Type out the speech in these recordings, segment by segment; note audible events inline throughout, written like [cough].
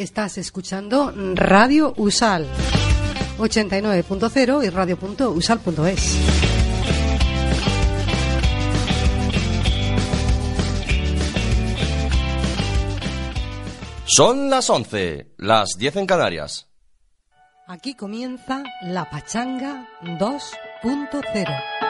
Estás escuchando Radio Usal 89.0 y radio.usal.es. Son las 11, las 10 en Canarias. Aquí comienza la Pachanga 2.0.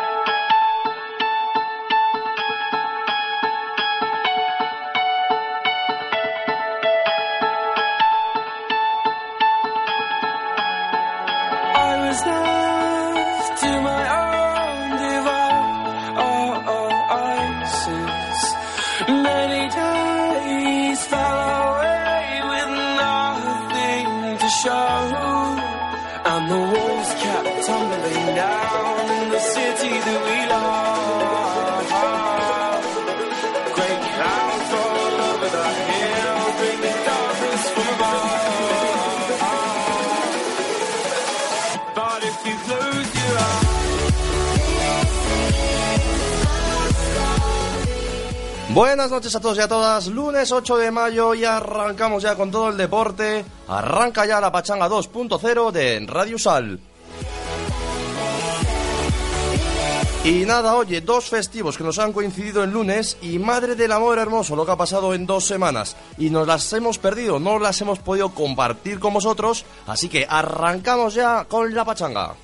Buenas noches a todos y a todas, lunes 8 de mayo y arrancamos ya con todo el deporte. Arranca ya la Pachanga 2.0 de Radio Sal. Y nada, oye, dos festivos que nos han coincidido en lunes y madre del amor hermoso lo que ha pasado en dos semanas. Y nos las hemos perdido, no las hemos podido compartir con vosotros, así que arrancamos ya con la pachanga.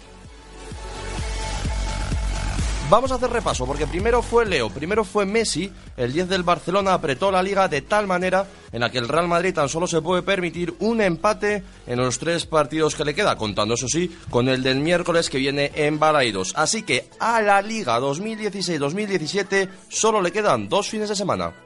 Vamos a hacer repaso, porque primero fue Leo, primero fue Messi, el 10 del Barcelona apretó la liga de tal manera en la que el Real Madrid tan solo se puede permitir un empate en los tres partidos que le queda, contando eso sí con el del miércoles que viene en Balaidos. Así que a la liga 2016-2017 solo le quedan dos fines de semana.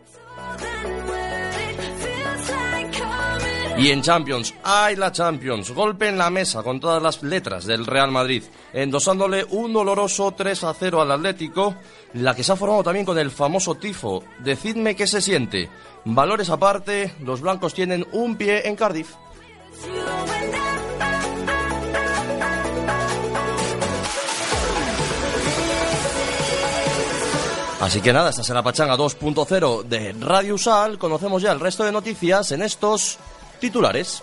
Y en Champions, ¡ay la Champions! Golpe en la mesa con todas las letras del Real Madrid, endosándole un doloroso 3 a 0 al Atlético, la que se ha formado también con el famoso tifo. Decidme qué se siente. Valores aparte, los blancos tienen un pie en Cardiff. Así que nada, esta será Pachanga 2.0 de Radio Usal. Conocemos ya el resto de noticias en estos titulares.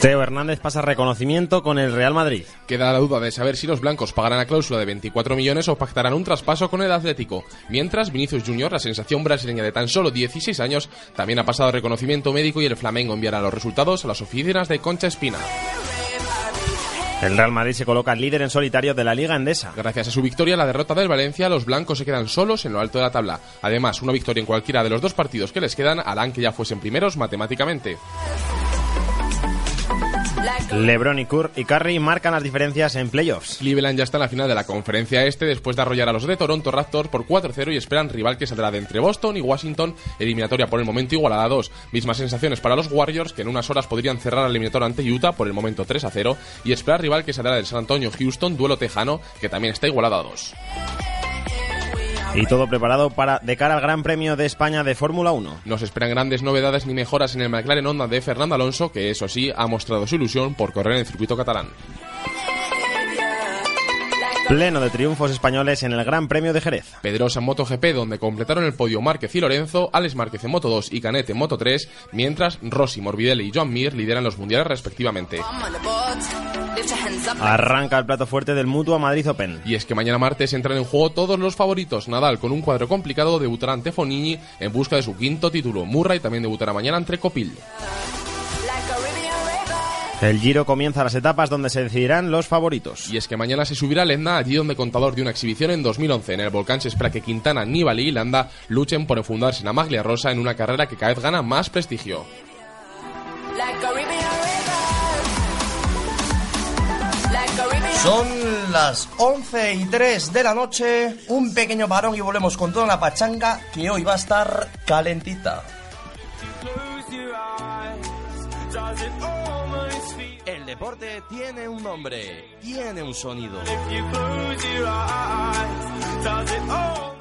Teo Hernández pasa reconocimiento con el Real Madrid. Queda la duda de saber si los blancos pagarán la cláusula de 24 millones o pactarán un traspaso con el Atlético. Mientras, Vinicius Junior, la sensación brasileña de tan solo 16 años, también ha pasado reconocimiento médico y el Flamengo enviará los resultados a las oficinas de Concha Espina. El Real Madrid se coloca líder en solitario de la Liga Endesa. Gracias a su victoria, la derrota del Valencia, los blancos se quedan solos en lo alto de la tabla. Además, una victoria en cualquiera de los dos partidos que les quedan harán que ya fuesen primeros matemáticamente. LeBron y, Cur y Curry marcan las diferencias en playoffs. Cleveland ya está en la final de la conferencia este después de arrollar a los de Toronto Raptors por 4-0 y esperan rival que saldrá de entre Boston y Washington, eliminatoria por el momento igualada a 2. Mismas sensaciones para los Warriors que en unas horas podrían cerrar la eliminatoria ante Utah por el momento 3-0 y esperar rival que saldrá del San Antonio Houston, duelo tejano que también está igualada a 2. Y todo preparado para de cara al Gran Premio de España de Fórmula 1. No se esperan grandes novedades ni mejoras en el McLaren Honda de Fernando Alonso, que eso sí ha mostrado su ilusión por correr en el circuito catalán. Pleno de triunfos españoles en el Gran Premio de Jerez. Pedrosa en MotoGP, donde completaron el podio Márquez y Lorenzo, Alex Márquez en Moto 2 y Canet en Moto 3, mientras Rossi, Morbidelli y Joan Mir lideran los mundiales respectivamente. Arranca el plato fuerte del Mutua Madrid Open. Y es que mañana martes entran en juego todos los favoritos. Nadal, con un cuadro complicado, debutará ante Fonini en busca de su quinto título. Murray también debutará mañana ante Copil. El Giro comienza las etapas donde se decidirán los favoritos. Y es que mañana se subirá Lenda, allí donde Contador dio una exhibición en 2011. En el volcán se espera que Quintana, Nibali y Landa luchen por enfundarse en la maglia rosa en una carrera que cada vez gana más prestigio. Son las 11 y 3 de la noche, un pequeño parón y volvemos con toda la pachanga que hoy va a estar calentita. Deporte tiene un nombre, tiene un sonido.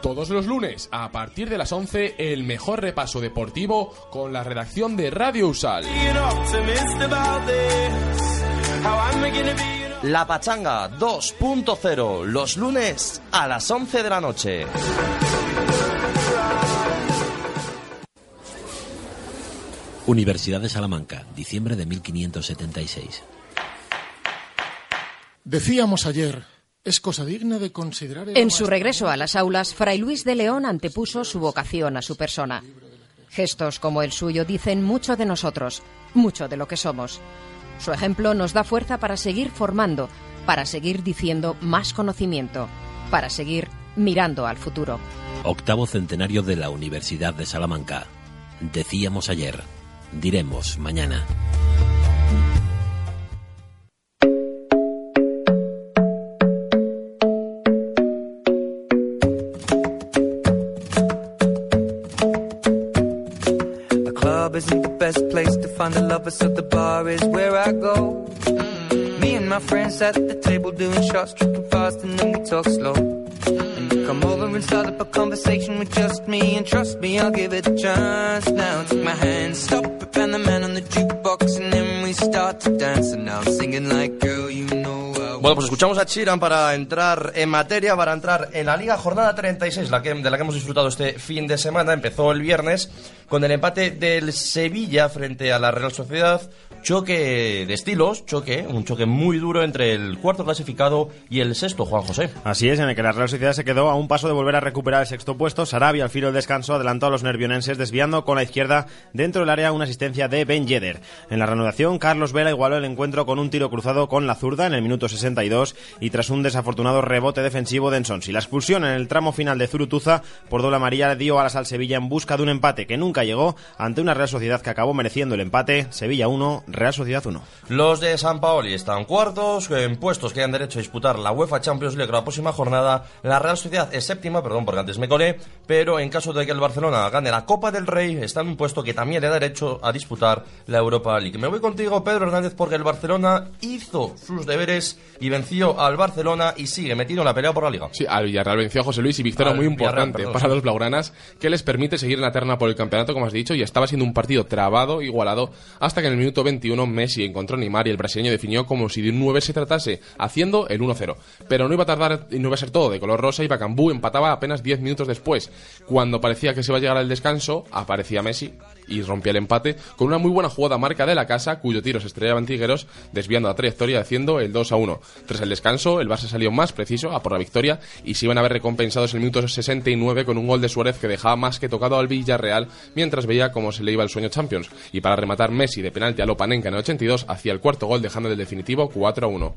Todos los lunes, a partir de las 11, el mejor repaso deportivo con la redacción de Radio Usal. La pachanga 2.0, los lunes a las 11 de la noche. Universidad de Salamanca, diciembre de 1576. Decíamos ayer, es cosa digna de considerar. el En su regreso a las aulas, Fray Luis de León antepuso su vocación a su persona. Gestos como el suyo dicen mucho de nosotros, mucho de lo que somos. Su ejemplo nos da fuerza para seguir formando, para seguir diciendo más conocimiento, para seguir mirando al futuro. Octavo centenario de la Universidad de Salamanca. Decíamos ayer, diremos mañana. So the bar is where I go. Me and my friends at the table doing shots, tripping fast, and then we talk slow. And you come over and start up a conversation with just me, and trust me, I'll give it a chance. Now take my hand, stop it, and the man on the jukebox, and then we start to dance. And now I'm singing like, girl, you know Bueno, pues escuchamos a Chiran para entrar en materia, para entrar en la Liga Jornada 36, la que, de la que hemos disfrutado este fin de semana. Empezó el viernes con el empate del Sevilla frente a la Real Sociedad. Choque de estilos, choque, un choque muy duro entre el cuarto clasificado y el sexto, Juan José. Así es, en el que la Real Sociedad se quedó a un paso de volver a recuperar el sexto puesto. Sarabia, al filo del descanso, adelantó a los nervionenses, desviando con la izquierda dentro del área una asistencia de Ben Yedder. En la reanudación, Carlos Vela igualó el encuentro con un tiro cruzado con la zurda en el minuto 62 y tras un desafortunado rebote defensivo de Ensonsi. La expulsión en el tramo final de Zurutuza por doble amarilla dio a la Sal Sevilla en busca de un empate que nunca llegó ante una Real Sociedad que acabó mereciendo el empate. Sevilla 1, Real Sociedad 1. Los de San Paoli están cuartos, en puestos que han derecho a disputar la UEFA Champions League la próxima jornada. La Real Sociedad es séptima, perdón, porque antes me colé, pero en caso de que el Barcelona gane la Copa del Rey, está en un puesto que también le da derecho a disputar la Europa League. Me voy contigo, Pedro Hernández, porque el Barcelona hizo sus deberes y venció al Barcelona y sigue metido en la pelea por la Liga. Sí, al Villarreal venció a José Luis y victoria Al muy importante perdón, para sí. los blaugranas que les permite seguir en la terna por el campeonato, como has dicho, y estaba siendo un partido trabado, igualado, hasta que en el minuto 21 Messi encontró a Neymar y el brasileño definió como si de un 9 se tratase, haciendo el 1-0. Pero no iba a tardar y no iba a ser todo de color rosa y Bacambú empataba apenas 10 minutos después. Cuando parecía que se iba a llegar al descanso, aparecía Messi y rompía el empate con una muy buena jugada marca de la casa, cuyo tiro se estrellaba en Tigueros, desviando la trayectoria haciendo el 2 a 1. Tras el descanso, el Barça salió más preciso a por la victoria y se iban a ver recompensados en el minuto 69 con un gol de Suárez que dejaba más que tocado al Villarreal mientras veía cómo se le iba el sueño Champions. Y para rematar, Messi de penalti a Lopanenka en el 82 hacía el cuarto gol dejando el definitivo 4 a 1.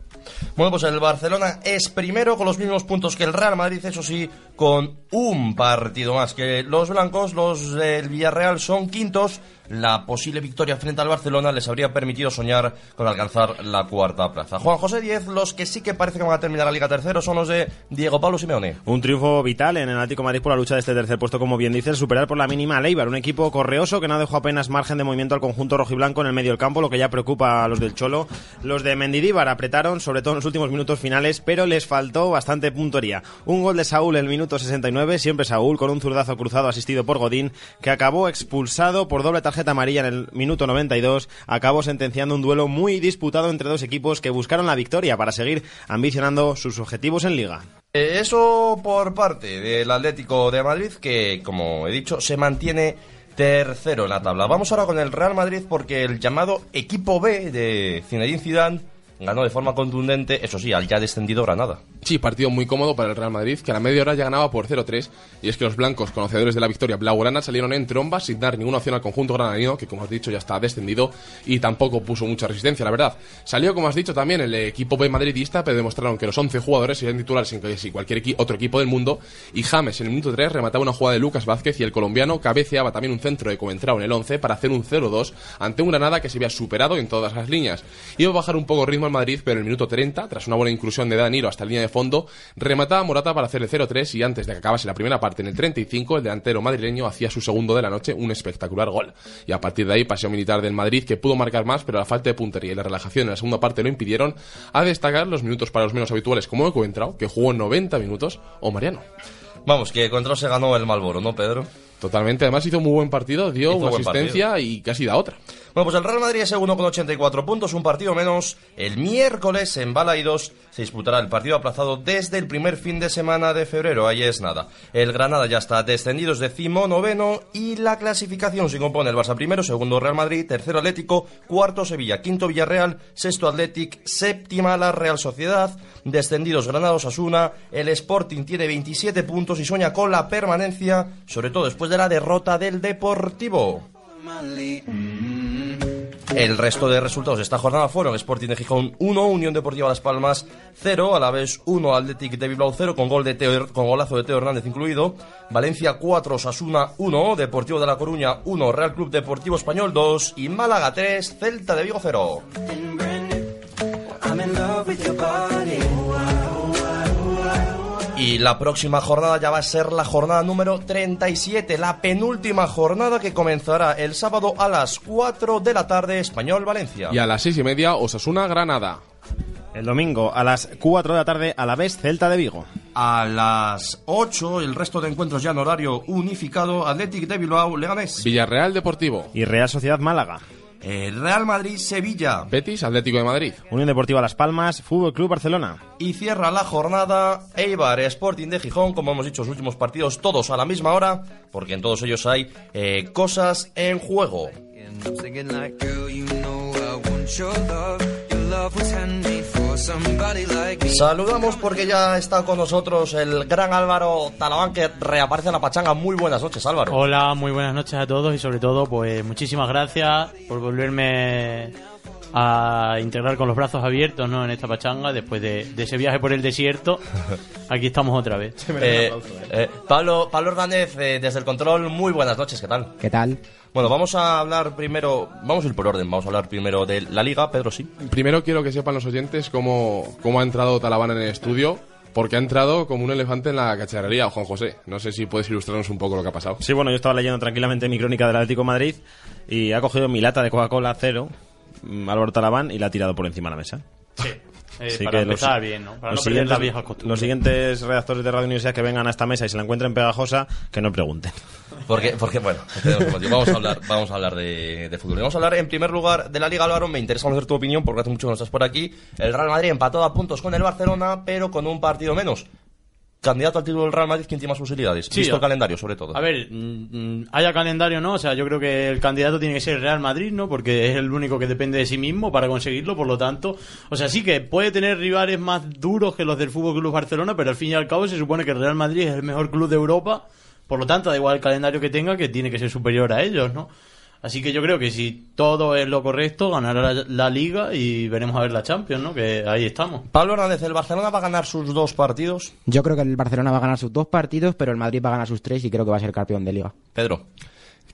Bueno, pues el Barcelona es primero con los mismos puntos que el Real Madrid, eso sí, con un partido más que los blancos. Los del Villarreal son quintos. Carlos la posible victoria frente al Barcelona les habría permitido soñar con alcanzar la cuarta plaza. Juan José Diez, los que sí que parece que van a terminar la Liga tercero son los de Diego Pablo Simeone. Un triunfo vital en el Atlético de Madrid por la lucha de este tercer puesto, como bien dices, superar por la mínima a Leibar, un equipo correoso que no dejó apenas margen de movimiento al conjunto rojiblanco en el medio del campo, lo que ya preocupa a los del Cholo. Los de Mendidíbar apretaron, sobre todo en los últimos minutos finales, pero les faltó bastante puntería. Un gol de Saúl en el minuto 69, siempre Saúl, con un zurdazo cruzado asistido por Godín, que acabó expulsado por doble tarjeta amarilla en el minuto 92, acabó sentenciando un duelo muy disputado entre dos equipos que buscaron la victoria para seguir ambicionando sus objetivos en liga. Eh, Eso por parte del Atlético de Madrid, que como he dicho, se mantiene tercero en la tabla. Vamos ahora con el Real Madrid porque el llamado equipo B de Zinedine Zidane ganó de forma contundente, eso sí, al ya descendido Granada. Sí, partido muy cómodo para el Real Madrid, que a la media hora ya ganaba por 0-3. Y es que los blancos, conocedores de la victoria blaugrana, salieron en trombas sin dar ninguna opción al conjunto granadino, que como has dicho ya está descendido y tampoco puso mucha resistencia, la verdad. Salió, como has dicho, también el equipo B madridista, pero demostraron que los 11 jugadores serían titulares en casi cualquier otro equipo del mundo. Y James, en el minuto 3, remataba una jugada de Lucas Vázquez y el colombiano cabeceaba también un centro de Coentrao en el 11 para hacer un 0-2 ante un Granada que se había superado en todas las líneas. Iba a bajar un poco el ritmo al Madrid, pero en el minuto 30, tras una buena inclusión de Danilo hasta la línea de fondo, remataba Morata para hacer el 0-3 y antes de que acabase la primera parte en el 35, el delantero madrileño hacía su segundo de la noche, un espectacular gol. Y a partir de ahí, paseo militar del Madrid que pudo marcar más, pero la falta de puntería y la relajación en la segunda parte lo impidieron, a destacar los minutos para los menos habituales como Coentrao, que jugó 90 minutos, o Mariano. Vamos, que contra se ganó el Malboro, ¿no, Pedro? Totalmente, además hizo muy buen partido, dio Hizo una asistencia y casi da otra. Bueno, pues el Real Madrid es segundo con 84 puntos, un partido menos. El miércoles en Balaidos se disputará el partido aplazado desde el primer fin de semana de febrero. Ahí es nada. El Granada ya está descendido, es décimo noveno y la clasificación se compone el Barça primero, segundo Real Madrid, tercero Atlético, cuarto Sevilla, quinto Villarreal, sexto Athletic, séptima la Real Sociedad, descendidos Granada Osasuna, el Sporting tiene 27 puntos y sueña con la permanencia, sobre todo después de la derrota del Deportivo. El resto de resultados de esta jornada fueron Sporting de Gijón 1, Unión Deportiva Las Palmas 0, a la vez 1, Athletic de Bilbao 0, con, gol de Teo, con golazo de Teo Hernández incluido, Valencia 4, Sasuna 1, Deportivo de La Coruña 1, Real Club Deportivo Español 2 y Málaga 3, Celta de Vigo 0. Y la próxima jornada ya va a ser la jornada número 37, la penúltima jornada que comenzará el sábado a las 4 de la tarde, Español Valencia. Y a las seis y media, Osasuna Granada. El domingo a las 4 de la tarde a la vez Celta de Vigo. A las 8, el resto de encuentros ya en horario unificado, Athletic de Bilbao, Leganés. Villarreal Deportivo. Y Real Sociedad Málaga. El Real Madrid, Sevilla. Betis Atlético de Madrid. Unión Deportiva Las Palmas, Fútbol Club Barcelona. Y cierra la jornada Eibar Sporting de Gijón, como hemos dicho, los últimos partidos todos a la misma hora, porque en todos ellos hay eh, cosas en juego. Saludamos porque ya está con nosotros el gran Álvaro Talabán que reaparece en la pachanga. Muy buenas noches, Álvaro. Hola, muy buenas noches a todos y sobre todo, pues muchísimas gracias por volverme a integrar con los brazos abiertos ¿no? en esta pachanga después de, de ese viaje por el desierto. [laughs] Aquí estamos otra vez. Eh, eh, Pablo, Pablo Hernández, eh, desde el control, muy buenas noches, ¿qué tal? ¿Qué tal? Bueno, vamos a hablar primero, vamos a ir por orden, vamos a hablar primero de la liga, Pedro, sí. Primero quiero que sepan los oyentes cómo, cómo ha entrado Talabán en el estudio, porque ha entrado como un elefante en la cacharrería, Juan José. No sé si puedes ilustrarnos un poco lo que ha pasado. Sí, bueno, yo estaba leyendo tranquilamente mi crónica del Atlético de Madrid y ha cogido mi lata de Coca-Cola cero, Álvaro Talabán, y la ha tirado por encima de la mesa. Sí. [laughs] Eh, Así para que los- empezar bien, ¿no? Para los no perder las siguientes- viejas costumbres. Los siguientes redactores de Radio Universidad que vengan a esta mesa y se la encuentren pegajosa, que no pregunten. [laughs] Porque, porque bueno, vamos a hablar, vamos a hablar de, de fútbol. Vamos a hablar en primer lugar de la Liga Álvaro. Me interesa conocer tu opinión porque hace mucho que no estás por aquí. El Real Madrid empató a puntos con el Barcelona, pero con un partido menos. Candidato al título del Real Madrid, ¿quién tiene más posibilidades? Sí, Visto el calendario, sobre todo. A ver, mm, mm, haya calendario no, o sea, yo creo que el candidato tiene que ser el Real Madrid, ¿no? Porque es el único que depende de sí mismo para conseguirlo, por lo tanto, o sea, sí que puede tener rivales más duros que los del Fútbol Club Barcelona, pero al fin y al cabo se supone que el Real Madrid es el mejor club de Europa, por lo tanto, da igual el calendario que tenga, que tiene que ser superior a ellos, ¿no? Así que yo creo que si todo es lo correcto, ganará la, la Liga y veremos a ver la Champions, ¿no? Que ahí estamos. Pablo Hernández, ¿el Barcelona va a ganar sus dos partidos? Yo creo que el Barcelona va a ganar sus dos partidos, pero el Madrid va a ganar sus tres y creo que va a ser campeón de liga. Pedro.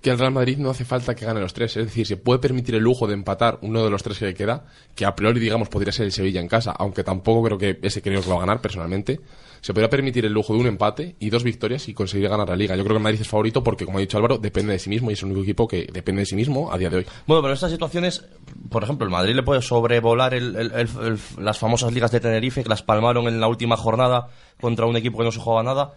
que el Real Madrid no hace falta que gane los tres. Es decir, se puede permitir el lujo de empatar uno de los tres que le queda, que a priori, digamos, podría ser el Sevilla en casa, aunque tampoco creo que ese creo que lo va a ganar personalmente. Se podría permitir el lujo de un empate y dos victorias y conseguir ganar la liga. Yo creo que el Madrid es favorito porque, como ha dicho Álvaro, depende de sí mismo y es el único equipo que depende de sí mismo a día de hoy. Bueno, pero en estas situaciones, por ejemplo, el Madrid le puede sobrevolar el- el- el- el- las famosas ligas de Tenerife que las palmaron en la última jornada contra un equipo que no se jugaba nada.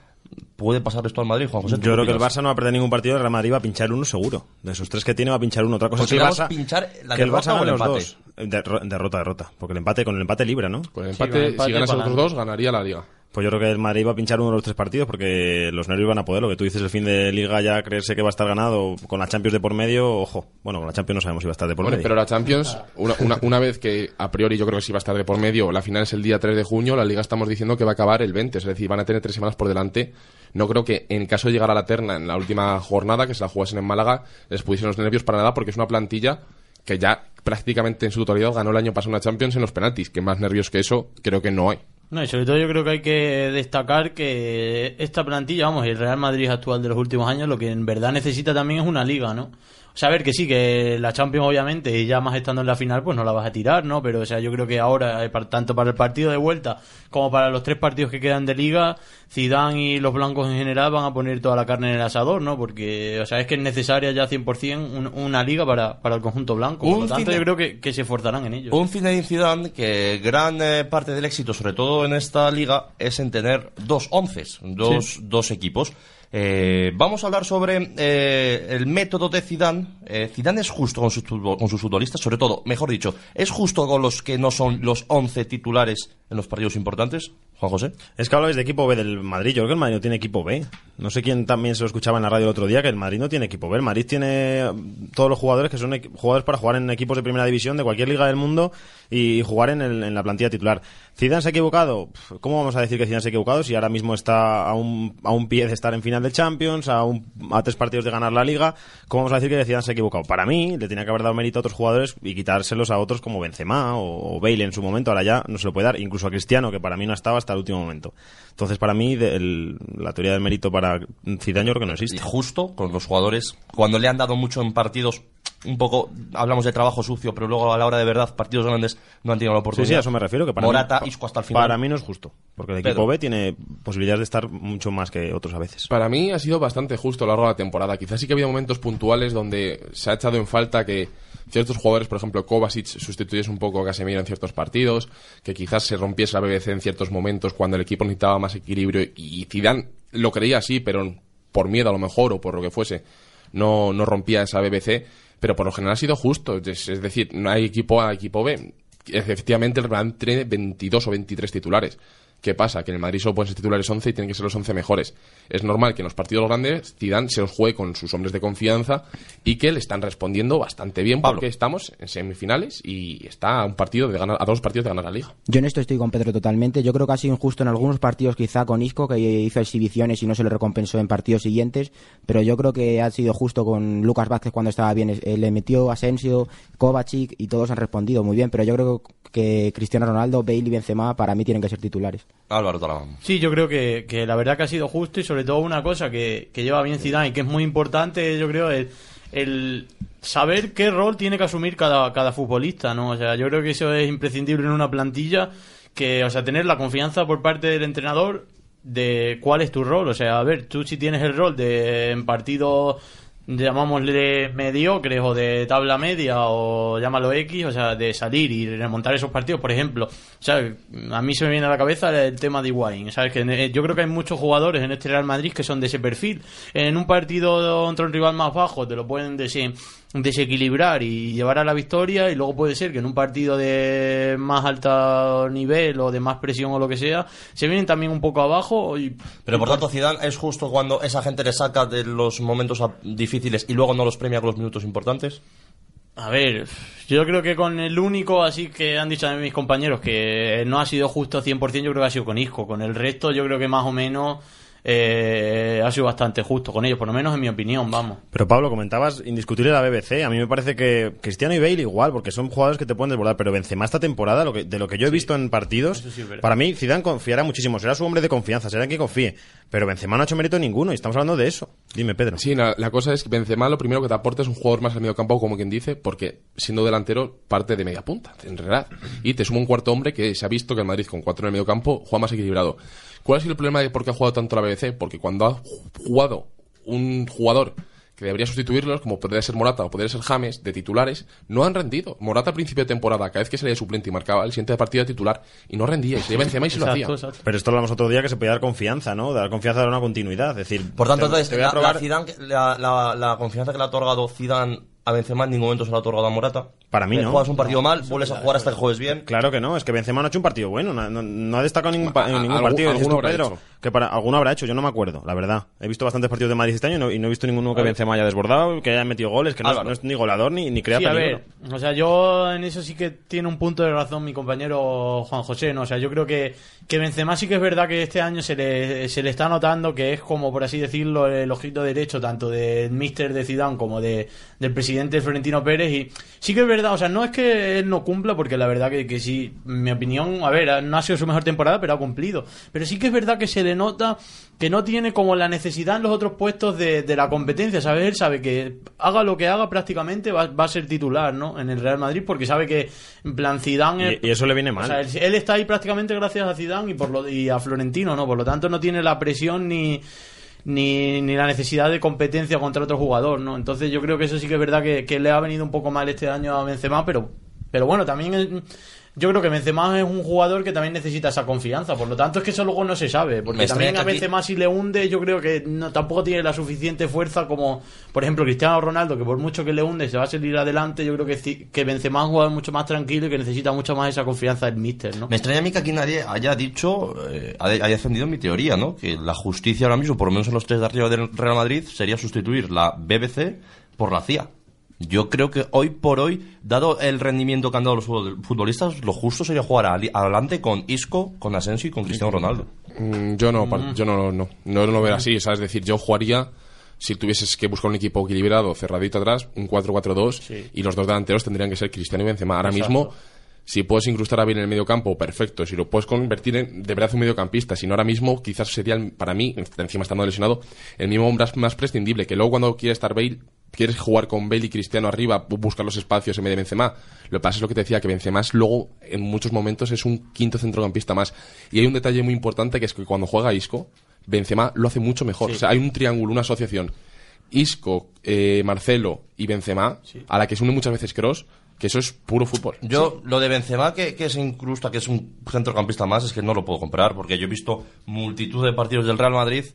¿Puede pasar esto al Madrid, Juan José? Yo ¿Tú qué creo que el? Barça no va a perder ningún partido, el Real Madrid va a pinchar uno seguro. De esos tres que tiene va a pinchar uno. Otra cosa Porque es que el vamos a Barça, pinchar la que el derrota Barça o el los empate. dos. Derro- derrota, derrota. Porque el empate, con el empate libra, ¿no? Con el empate, si ganas los otros dos, ganaría la liga. Pues yo creo que el Madrid va a pinchar uno de los tres partidos porque los nervios van a poder. Lo que tú dices el fin de liga ya creerse que va a estar ganado con la Champions de por medio, ojo. Bueno, con la Champions no sabemos si va a estar de por Bueno, medio. pero la Champions, una, una- una vez que a priori yo creo que sí va a estar de por medio, la final es el día 3 de junio, la liga estamos diciendo que va a acabar el 20, es decir, van a tener tres semanas por delante. No creo que en caso de llegar a la terna en la última jornada, que se la jugasen en Málaga, les pudiesen los nervios para nada porque es una plantilla que ya prácticamente en su totalidad ganó el año pasado una Champions en los penaltis, que más nervios que eso creo que no hay. No, y sobre todo yo creo que hay que destacar que esta plantilla, vamos, el Real Madrid actual de los últimos años, lo que en verdad necesita también es una liga, ¿no? O sea, a ver que sí, que la Champions obviamente, y ya más estando en la final, pues no la vas a tirar, ¿no? Pero, o sea, yo creo que ahora, eh, tanto para el partido de vuelta como para los tres partidos que quedan de liga, Zidane y los blancos en general van a poner toda la carne en el asador, ¿no? Porque, o sea, es que es necesaria ya 100% un- una liga para, para el conjunto blanco. Por Un lo tanto, yo creo que, que se esforzarán en ello. Un Zinedine Zidane que gran eh, parte del éxito, sobre todo en esta liga, es en tener dos onces, dos, Sí. dos equipos. Eh, vamos a hablar sobre eh, el método de Zidane. Eh, Zidane es justo con sus, con sus futbolistas, sobre todo, mejor dicho, es justo con los que no son los once titulares en los partidos importantes. Juan José. Es que habláis de equipo B del Madrid. Yo creo que el Madrid no tiene equipo B. No sé quién también se lo escuchaba en la radio el otro día, que el Madrid no tiene equipo B. El Madrid tiene mm, todos los jugadores que son jugadores para jugar en equipos de primera división de cualquier liga del mundo y jugar en, el- en la plantilla titular. ¿Zidane se ha equivocado? ¿Cómo vamos a decir que Zidane se ha equivocado si ahora mismo está a un, a un pie de estar en final de Champions, a, un- a tres partidos de ganar la Liga? ¿Cómo vamos a decir que Zidane se ha equivocado? Para mí, le tenía que haber dado mérito a otros jugadores y quitárselos a otros como Benzema o, o Bale en su momento. Ahora ya no se lo puede dar. Incluso a Cristiano, que para mí no estaba hasta el último momento. Entonces, para mí, la teoría del mérito para Zidane yo creo que no existe. Y justo con los jugadores, cuando le han dado mucho en partidos, un poco, hablamos de trabajo sucio, pero luego a la hora de verdad, partidos grandes, no han tenido la Sí, oportunidad. sí, a eso me refiero. Que para Morata, mí, Isco hasta el final. Para mí no es justo. Porque el equipo Pedro. B tiene posibilidades de estar mucho más que otros a veces. Para mí ha sido bastante justo a lo largo de la temporada. Quizás sí que ha habido momentos puntuales donde se ha echado en falta que ciertos jugadores, por ejemplo, Kovacic sustituyese un poco a Casemiro en ciertos partidos, que quizás se rompiese la BBC en ciertos momentos cuando el equipo necesitaba más equilibrio y Zidane lo creía así, pero por miedo a lo mejor o por lo que fuese, no, no rompía esa BBC, pero por lo general ha sido justo. Es, es decir, no hay equipo A, equipo B. Efectivamente, el Real tiene 22 o 23 titulares. ¿Qué pasa? Que en el Madrid solo pueden ser titulares 11 y tienen que ser los 11 mejores. Es normal que en los partidos grandes Zidane se los juegue con sus hombres de confianza y que le están respondiendo bastante bien Pablo. porque estamos en semifinales y está a un partido de ganar, a dos partidos de ganar la liga. Yo en esto estoy con Pedro totalmente. Yo creo que ha sido injusto en algunos partidos, quizá con Isco, que hizo exhibiciones y no se le recompensó en partidos siguientes. Pero yo creo que ha sido justo con Lucas Vázquez cuando estaba bien. Eh, le metió Asensio, Kovacic y todos han respondido muy bien. Pero yo creo que Cristiano Ronaldo, Bale y Benzema para mí tienen que ser titulares. Álvaro Talaván. Sí, yo creo que, que la verdad que ha sido justo y sobre todo una cosa que, que lleva bien Zidane y que es muy importante, yo creo, es el saber qué rol tiene que asumir cada, cada futbolista, ¿no? O sea, yo creo que eso es imprescindible en una plantilla, que, o sea, tener la confianza por parte del entrenador de cuál es tu rol. O sea, a ver, tú si tienes el rol de en partidos llamámosle mediocres o de tabla media o llámalo X, o sea, de salir y remontar esos partidos, por ejemplo. O sea, a mí se me viene a la cabeza el tema de Higuaín, ¿sabes? Que eh, yo creo que hay muchos jugadores en este Real Madrid que son de ese perfil. En un partido contra un rival más bajo te lo pueden dese- desequilibrar y llevar a la victoria y luego puede ser que en un partido de más alto nivel o de más presión o lo que sea, se vienen también un poco abajo y Pero por tanto, Zidane es justo cuando esa gente le saca de los momentos a- difíciles y luego no los premia con los minutos importantes. A ver, yo creo que con el único así que han dicho también mis compañeros que no ha sido justo 100%, yo creo que ha sido con Isco. Con el resto yo creo que más o menos eh, ha sido bastante justo con ellos, por lo menos en mi opinión, vamos. Pero Pablo, comentabas indiscutible la BBC. A mí me parece que Cristiano y Bale igual, porque son jugadores que te pueden desbordar. Pero Benzema esta temporada, lo que, de lo que yo he visto en partidos, sí para mí Zidane confiará muchísimo. Será su hombre de confianza, será en quien confíe. Pero Benzema no ha hecho mérito ninguno y estamos hablando de eso. Dime, Pedro. Sí, la, la cosa es que Benzema lo primero que te aporta es un jugador más al medio campo, como quien dice, porque siendo delantero parte de media punta, en realidad. Y te suma un cuarto hombre que se ha visto que el Madrid con cuatro en el medio campo juega más equilibrado. ¿Cuál ha sido el problema de por qué ha jugado tanto la BBC? Porque cuando ha jugado un jugador que debería sustituirlos, como podría ser Morata o podría ser James, de titulares, no han rendido. Morata al principio de temporada, cada vez que salía de suplente y marcaba el siguiente partido de titular, y no rendía, y se Benzema y se lo hacía. Pero esto lo hablamos otro día que se podía dar confianza, ¿no? Dar confianza, dar una continuidad. Es decir, Por tanto, te- entonces, te voy a la, probar- la Zidane- la- la- la confianza que le ha otorgado Zidane a Benzema en ningún momento se la ha otorgado a Morata. Para mí Eh, no. Juegas un partido mal, vuelves a jugar hasta que juegues bien. Claro que no, es que Benzema no ha hecho un partido bueno, no, no- no ha destacado en ningún, pa- en A- ningún partido. Alguno tú, habrá Pedro, hecho. que para alguno habrá hecho, yo no me acuerdo, la verdad. He visto bastantes partidos de Madrid este año y no, y no he visto ninguno que Benzema haya desbordado, que haya metido goles, que no, es- no ni goleador ni, ni crea Sí, a peligro. ver, o sea, yo en eso sí que tiene un punto de razón mi compañero Juan José, ¿no? O sea, yo creo que, que Benzema sí que es verdad que este año se le, se le está notando que es como, por así decirlo, el ojito derecho tanto del míster de Zidane como de, del presidente Florentino Pérez y sí que es verdad, o sea, no es que él no cumpla, porque la verdad que, que sí, mi opinión, a ver, no ha sido su mejor temporada, pero ha cumplido. Pero sí que es verdad que se le nota que no tiene como la necesidad en los otros puestos de, de la competencia, ¿sabes? Él sabe que haga lo que haga prácticamente va, va a ser titular, ¿no? En el Real Madrid porque sabe que en plan Zidane Y, y eso le viene mal. o sea, él, él está ahí prácticamente gracias a Zidane y por lo y a Florentino, ¿no? Por lo tanto no tiene la presión ni ni, ni la necesidad de competencia contra otro jugador, ¿no? Entonces yo creo que eso sí que es verdad que, que le ha venido un poco mal este año a Benzema, pero pero bueno, también yo creo que Benzema es un jugador que también necesita esa confianza, por lo tanto es que eso luego no se sabe, porque también a aquí- Benzema si le hunde, yo creo que no, tampoco tiene la suficiente fuerza como, por ejemplo, Cristiano Ronaldo, que por mucho que le hunde se va a salir adelante, yo creo que, que Benzema es un jugador mucho más tranquilo y que necesita mucho más esa confianza del míster, ¿no? Me extraña a mí que aquí nadie haya dicho, eh, haya defendido mi teoría, ¿no? Que la justicia ahora mismo, por lo menos en los tres de arriba del Real Madrid, sería sustituir la BBC por la CIA. Yo creo que hoy por hoy, dado el rendimiento que han dado los futbol- futbolistas, lo justo sería jugar adelante con Isco, con Asensio y con Cristiano Ronaldo. Mm, Yo no, par- yo no, no, no lo veo así, ¿sabes? Es decir, yo jugaría, si tuvieses que buscar un equipo equilibrado, cerradito atrás, un 4-4-2, y los dos delanteros tendrían que ser Cristiano y Benzema. Ahora Exacto. mismo, si puedes incrustar a bien en el medio campo, perfecto. Si lo puedes convertir en de verdad un mediocampista, si no ahora mismo, quizás sería, el- para mí, encima estando lesionado, el mismo hombre más prescindible, que luego cuando quiere estar Bale, quieres jugar con Bale y Cristiano arriba, bu- buscar los espacios en vez de Benzema. Lo que pasa es lo que te decía, que Benzema es luego, en muchos momentos, es un quinto centrocampista más. Y hay un detalle muy importante que es que cuando juega Isco, Benzema lo hace mucho mejor. O sea, hay un triángulo, una asociación. Isco, eh, Marcelo y Benzema, a la que se une muchas veces Cross, que eso es puro fútbol. Yo, lo de Benzema, que, que se incrusta, que es un centrocampista más, es que no lo puedo comprar, porque yo he visto multitud de partidos del Real Madrid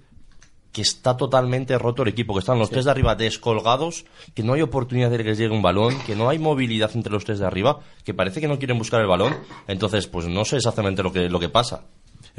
que está totalmente roto el equipo, que están los tres de arriba descolgados, que no hay oportunidad de que les llegue un balón, que no hay movilidad entre los tres de arriba, que parece que no quieren buscar el balón. Entonces, pues no sé exactamente lo que, lo que pasa.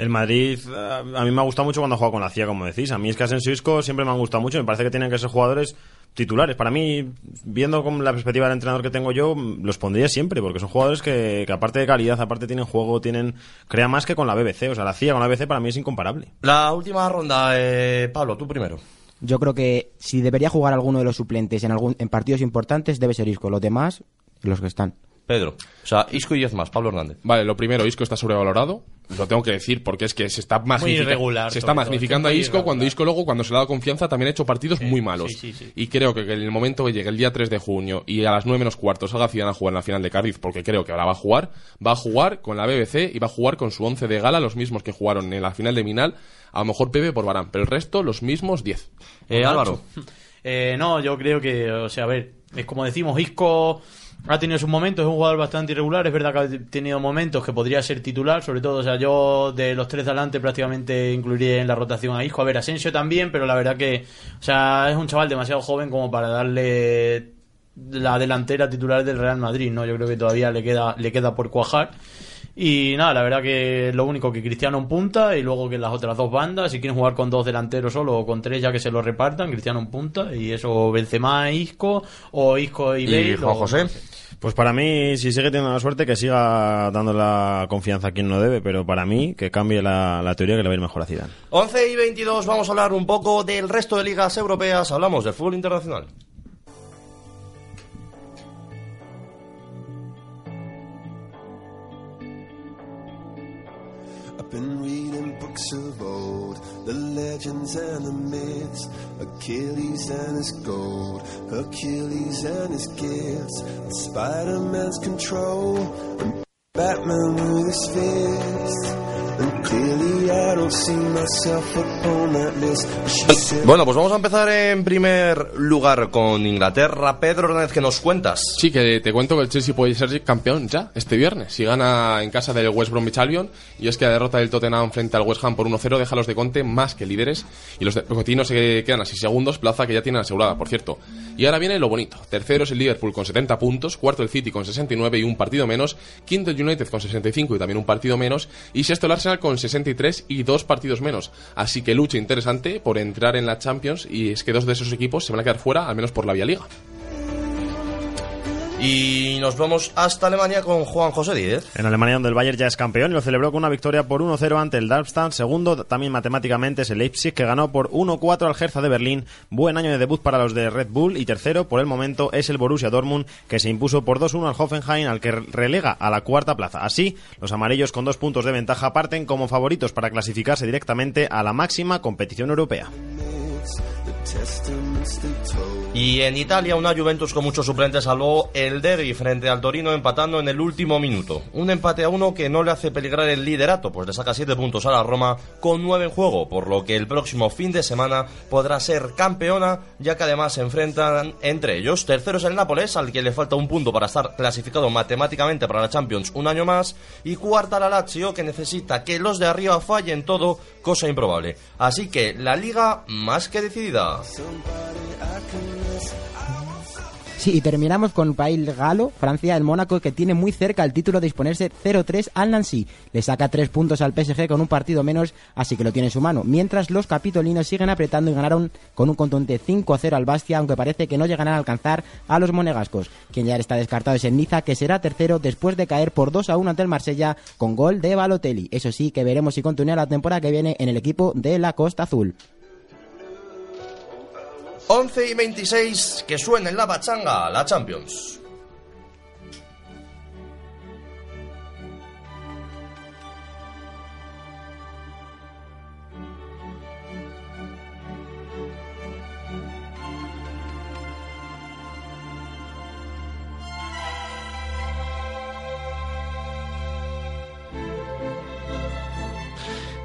El Madrid, eh, a mí me ha gustado mucho cuando ha jugado con la CIA, como decís. A mí es que Asensio y Isco siempre me han gustado mucho. Me parece que tienen que ser jugadores titulares. Para mí, viendo con la perspectiva del entrenador que tengo yo, los pondría siempre, porque son jugadores que, que aparte de calidad, aparte tienen juego, tienen crea más que con la BBC. O sea, la CIA con la BBC para mí es incomparable. La última ronda, eh, Pablo, tú primero. Yo creo que si debería jugar alguno de los suplentes en, algún, en partidos importantes, debe ser Isco. Los demás, los que están. Pedro. O sea, Isco y 10 más, Pablo Hernández. Vale, lo primero, Isco está sobrevalorado. Lo tengo que decir porque es que se está, magnifica- irregular, se está todo, magnificando a Isco cuando irregular. Isco luego, cuando se le ha dado confianza, también ha hecho partidos muy malos. sí, sí, sí. Y creo que en el momento que llegue el día 3 de junio y a las 9 menos cuarto salga Zidane a jugar en la final de Cardiff, porque creo que ahora va a jugar, va a jugar con la BBC y va a jugar con su 11 de gala, los mismos que jugaron en la final de Minal, a lo mejor Pepe por Barán, pero el resto los mismos 10. Eh, Álvaro. [laughs] Eh, no, yo creo que, o sea, a ver, es como decimos, Isco ha tenido sus momentos, es un jugador bastante irregular, es verdad que ha tenido momentos que podría ser titular, sobre todo, o sea, yo de los tres de adelante prácticamente incluiría en la rotación a Isco, a ver, Asensio también, pero la verdad que, o sea, es un chaval demasiado joven como para darle la delantera titular del Real Madrid, ¿no? Yo creo que todavía le queda, le queda por cuajar. Y nada, la verdad que lo único que Cristiano en punta y luego que las otras dos bandas, si quieren jugar con dos delanteros solo o con tres ya que se lo repartan, Cristiano en punta y eso Benzema e Isco o Isco y Bale. o- Pues para mí, si sigue teniendo la suerte, que siga dando la confianza a quien no debe, pero para mí, que cambie la, la teoría que le va a ir mejor a Zidane. 11 y 22, vamos a hablar un poco del resto de ligas europeas. Hablamos del fútbol internacional. Been reading books of old, the legends and the myths, Achilles and his gold, Hercules and his gifts, Spider Man's control, and Batman with his fist. Bueno, pues vamos a empezar en primer lugar con Inglaterra. Pedro Hernández, ¿qué nos cuentas? Sí, que te cuento que el Chelsea puede ser campeón ya este viernes. Si gana en casa del West Bromwich Albion. Y es que la derrota del Tottenham frente al West Ham por 1-0 deja a los de Conte más que líderes. Y los de Pochettino se quedan a 6 segundos, plaza que ya tienen asegurada, por cierto. Y ahora viene lo bonito. Tercero es el Liverpool con 70 puntos. Cuarto el City con 69 y un partido menos. Quinto el United con 65 y también un partido menos. Y sexto el Arsenal con 63 y dos partidos menos. Así que lucha interesante por entrar en la Champions. Y es que dos de esos equipos se van a quedar fuera, al menos por la Vía Liga. Y nos vamos hasta Alemania con Juan José Díez. En Alemania, donde el Bayern ya es campeón y lo celebró con una victoria por 1-0 ante el Darmstadt. Segundo, también matemáticamente, es el Leipzig, que ganó por 1-4 al Hertha de Berlín. Buen año de debut para los de Red Bull. Y tercero, por el momento, es el Borussia Dortmund, que se impuso por 2-1 al Hoffenheim, al que relega a la cuarta plaza. Así, los amarillos con dos puntos de ventaja parten como favoritos para clasificarse directamente a la máxima competición europea. Y en Italia, una Juventus con muchos suplentes salvó el derby frente al Torino empatando en el último minuto. Un empate a uno que no le hace peligrar el liderato, pues le saca 7 puntos a la Roma con 9 en juego, por lo que el próximo fin de semana podrá ser campeona, ya que además se enfrentan entre ellos. Tercero es el Nápoles, al que le falta un punto para estar clasificado matemáticamente para la Champions un año más. Y cuarta la Lazio, que necesita que los de arriba fallen todo, cosa improbable. Así que la liga más que decidida. Sí, y terminamos con país galo, Francia, el Mónaco, que tiene muy cerca el título de disponerse 0-3 al Nancy. Le saca 3 puntos al PSG con un partido menos, así que lo tiene en su mano. Mientras los capitolinos siguen apretando y ganaron con un contundente 5-0 al Bastia, aunque parece que no llegarán a alcanzar a los monegascos. Quien ya está descartado es el Niza, que será tercero después de caer por 2-1 ante el Marsella con gol de Balotelli. Eso sí, que veremos si continúa la temporada que viene en el equipo de la Costa Azul. 11 y 26, que suene en la pachanga, la Champions.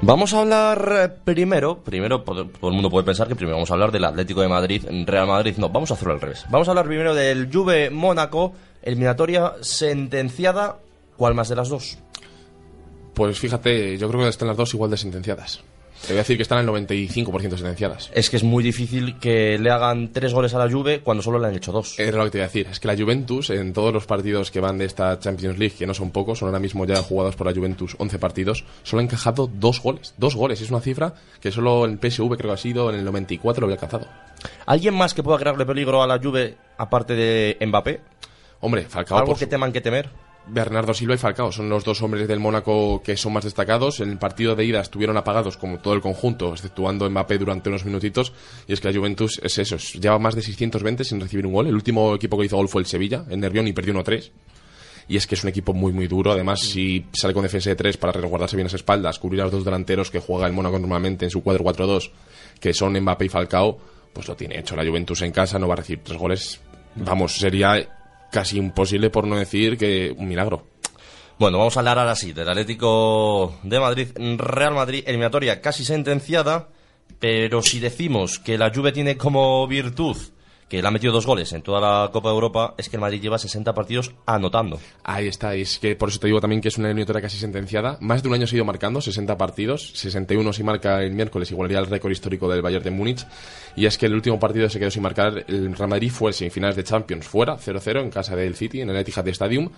Vamos a hablar eh, primero, primero todo el mundo puede pensar que primero vamos a hablar del Atlético de Madrid, Real Madrid, no, vamos a hacerlo al revés. Vamos a hablar primero del Juve Mónaco, eliminatoria sentenciada, ¿cuál más de las dos? Pues fíjate, yo creo que están las dos igual de sentenciadas. Te voy a decir que están al 95% sentenciadas. Es que es muy difícil que le hagan tres goles a la Juve cuando solo le han hecho dos. Es lo que te voy a decir. Es que la Juventus, en todos los partidos que van de esta Champions League, que no son pocos, son ahora mismo ya jugados por la Juventus 11 partidos, solo ha encajado dos goles. Dos goles. Es una cifra que solo en PSV creo que ha sido en el 94 lo había alcanzado. ¿Alguien más que pueda crearle peligro a la Juve aparte de Mbappé? Hombre, Falcao. ¿Algo por que su- teman que temer? Bernardo Silva y Falcao son los dos hombres del Mónaco que son más destacados. En el partido de ida estuvieron apagados como todo el conjunto, exceptuando Mbappé durante unos minutitos. Y es que la Juventus es eso, es- lleva más de 620 sin recibir un gol. El último equipo que hizo gol fue el Sevilla, en Nervión, y perdió 1-3. Y es que es un equipo muy, muy duro. Además, si sale con defensa de 3 para resguardarse bien las espaldas, cubrir a los dos delanteros que juega el Mónaco normalmente en su cuadro 4-2, que son Mbappé y Falcao, pues lo tiene hecho. La Juventus en casa no va a recibir tres goles. Vamos, sería casi imposible, por no decir que un milagro. Bueno, vamos a hablar ahora sí del Atlético de Madrid, Real Madrid, eliminatoria casi sentenciada, pero si decimos que la Juve tiene como virtud que le ha metido dos goles en toda la Copa de Europa, es que el Madrid lleva 60 partidos anotando. Ahí está, y es que por eso te digo también que es una eliminatoria casi sentenciada. Más de un año se ha ido marcando, 60 partidos, 61 si marca el miércoles, igualaría el récord histórico del Bayern de Múnich. Y es que el último partido se quedó sin marcar, el Real Madrid fue en semifinales de Champions, fuera, 0-0 en casa del City, en el Etihad Stadium.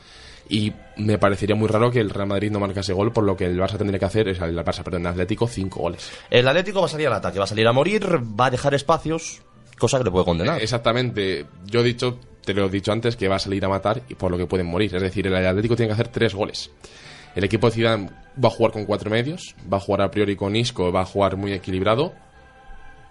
Y me parecería muy raro que el Real Madrid no marcase gol, por lo que el Barça tendría que hacer, es el Barça, perdón, el Atlético, 5 goles. El Atlético va a salir al ataque, va a salir a morir, va a dejar espacios, cosa que le puede condenar. Exactamente. Yo he dicho, te lo he dicho antes, que va a salir a matar y por lo que pueden morir. Es decir, el Atlético tiene que hacer tres goles. El equipo de Zidane va a jugar con cuatro medios, va a jugar a priori con Isco, va a jugar muy equilibrado.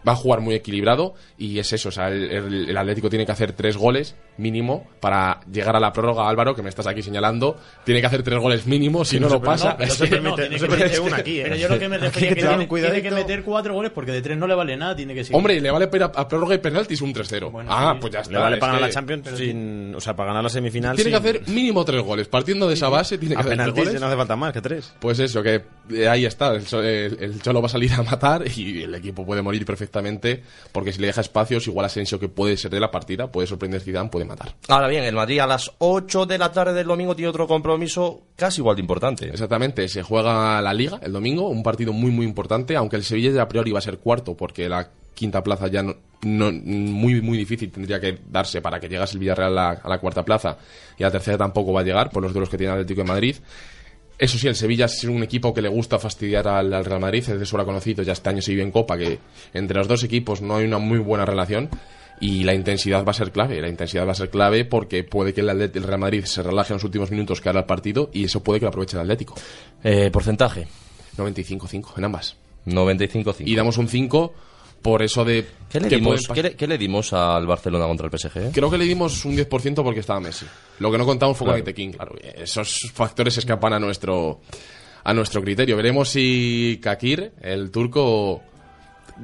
Va a jugar muy equilibrado y es eso, o sea, el, el- el Atlético tiene que hacer tres goles mínimo para llegar a la prórroga, Álvaro, que me estás aquí señalando, tiene que hacer tres goles mínimo, si Sí, no, no lo pasa. no es [laughs] se que- permite- tiene no que se permite una aquí, ¿eh? Pero yo lo que me [laughs] refería que que tener tiene, que meter cuatro goles porque de tres no le vale nada, tiene que seguir. Hombre, le vale para a, prórroga y penaltis un 3-0. ah, pues ya está. Le vale para ganar la Champions sin, o sea, para ganar la semifinal. Tiene que hacer mínimo tres goles. Partiendo de esa base, tiene que a hacer tres penaltis goles. no hace falta más que tres. Pues eso, que eh, ahí está. El- el Cholo va a salir a matar y el equipo puede morir perfectamente porque si le deja espacios, igual Asensio, que puede ser de la partida, puede sorprender Zidane, puede matar. Ahora bien, el Madrid a las 8 de la tarde del domingo tiene otro compromiso casi igual de importante. Exactamente, se juega la Liga el domingo, un partido muy muy importante, aunque el Sevilla ya a priori va a ser cuarto porque la quinta plaza ya no, no- muy muy difícil tendría que darse para que llegase el Villarreal a la, a la cuarta plaza y a la tercera tampoco va a llegar por los duelos que tiene el Atlético de Madrid. Eso sí, el Sevilla es un equipo que le gusta fastidiar al, al Real Madrid, es de sobra conocido, ya este año se vive en Copa, que entre los dos equipos no hay una muy buena relación y la intensidad va a ser clave, la intensidad va a ser clave porque puede que el, Real Madrid se relaje en los últimos minutos que hará el partido y eso puede que lo aproveche el Atlético. Eh, porcentaje. 95-5 en ambas. 95-5. Y damos un 5 por eso de... ¿Qué le, que dimos, pueden ¿qué, le, qué le dimos al Barcelona contra el PSG? Creo que le dimos un 10% porque estaba Messi. Lo que no contamos fue Claro. con claro. Esos factores escapan a nuestro a nuestro criterio. Veremos si Kakir, el turco,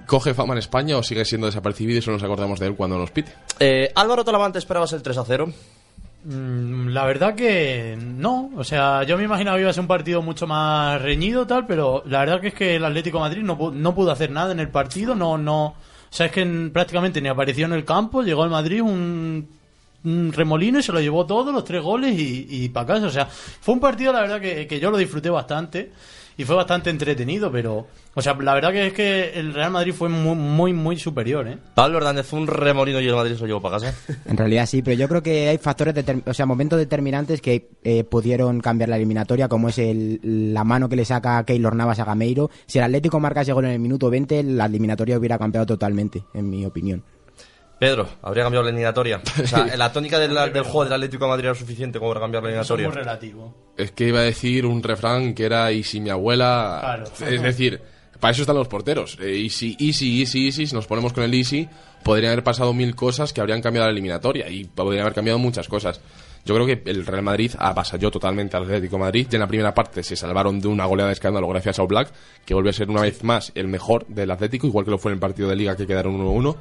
coge fama en España o sigue siendo desapercibido y solo nos acordamos de él cuando nos pite. Eh, Álvaro Talavante, ¿esperabas el 3 a 0? Mm, La verdad que no, o sea, yo me imaginaba que iba a ser un partido mucho más reñido tal, pero la verdad que es que el Atlético Madrid no, no pudo hacer nada en el partido, no, no, o sea, es que prácticamente ni apareció en el campo, llegó el Madrid un, un remolino y se lo llevó todo, los tres goles y, y para casa, o sea, fue un partido la verdad que, que yo lo disfruté bastante y fue bastante entretenido, pero, o sea, la verdad que es que el Real Madrid fue muy, muy, muy superior, ¿eh? Pablo Hernández fue un remolino y el Madrid se lo llevó para casa. [laughs] En realidad sí, pero yo creo que hay factores, o sea, momentos determinantes que eh, pudieron cambiar la eliminatoria, como es el, la mano que le saca Keylor Navas a Gameiro. Si el Atlético marca ese gol en el minuto 20, la eliminatoria hubiera cambiado totalmente, en mi opinión. Pedro, ¿habría cambiado la eliminatoria? [laughs] O sea, ¿la tónica del, del juego del Atlético de Madrid era suficiente como para cambiar la eliminatoria? muy relativo. Es que iba a decir un refrán que era y si mi abuela... Claro. Es decir, para eso están los porteros. Eh, easy, easy, easy, easy. Si nos ponemos con el easy, podrían haber pasado mil cosas que habrían cambiado la eliminatoria y podrían haber cambiado muchas cosas. Yo creo que el Real Madrid avasalló totalmente al Atlético de Madrid y en la primera parte se salvaron de una goleada de escándalo gracias a Oblak, que volvió a ser una vez más el mejor del Atlético, igual que lo fue en el partido de Liga que quedaron 1-1.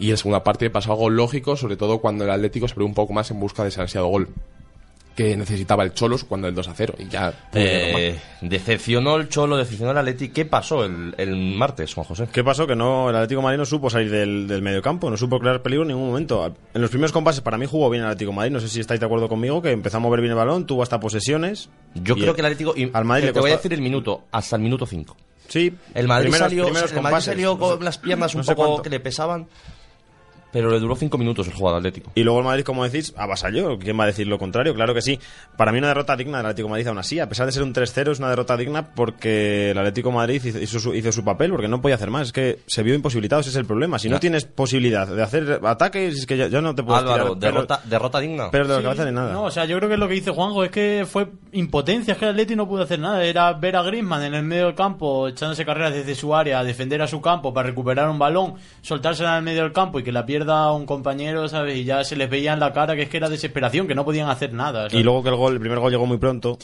Y en la segunda parte pasó algo lógico, sobre todo cuando el Atlético se abrió un poco más en busca de ese ansiado gol que necesitaba el Cholos cuando el 2 a 0 y ya Eh, decepcionó el Cholo, decepcionó el Atleti. ¿Qué pasó el, el martes, Juan José? ¿Qué pasó? Que no, el Atlético Madrid no supo salir del, del mediocampo, no supo crear peligro en ningún momento. En los primeros compases para mí jugó bien el Atlético Madrid, no sé si estáis de acuerdo conmigo, que empezó a mover bien el balón, tuvo hasta posesiones. Yo creo que el Atlético. y al Madrid te le voy a costó- decir el minuto, hasta el minuto 5. Sí, El Madrid primeros- salió, primeros el Madrid salió no con sé- las piernas un no sé poco cuánto. que le pesaban, pero le duró 5 minutos el juego del Atlético. Y luego el Madrid, como decís, avasalló. ¿Quién va a decir lo contrario? Claro que sí. Para mí una derrota digna del Atlético de Madrid aún así. A pesar de ser un 3-0 es una derrota digna porque el Atlético de Madrid hizo, su, hizo su papel, porque no podía hacer más. Es que se vio imposibilitado, ese es el problema. Si no tienes posibilidad de hacer ataques, es que ya, ya no te puedes Álvaro, tirar pero- derrota, derrota digna. pero de la Sí, cabeza ni nada. No, o sea, yo creo que lo que dice Juanjo es que fue impotencia, es que el Atleti no pudo hacer nada. Era ver a Griezmann en el medio del campo, echándose carreras desde su área, defender a su campo para recuperar un balón, soltársela en el medio del campo y que la pierda un compañero, ¿sabes? Y ya se les veía en la cara que es que era desesperación, que no podían hacer nada. ¿sabes? Y luego que el gol, el primer gol llegó muy pronto.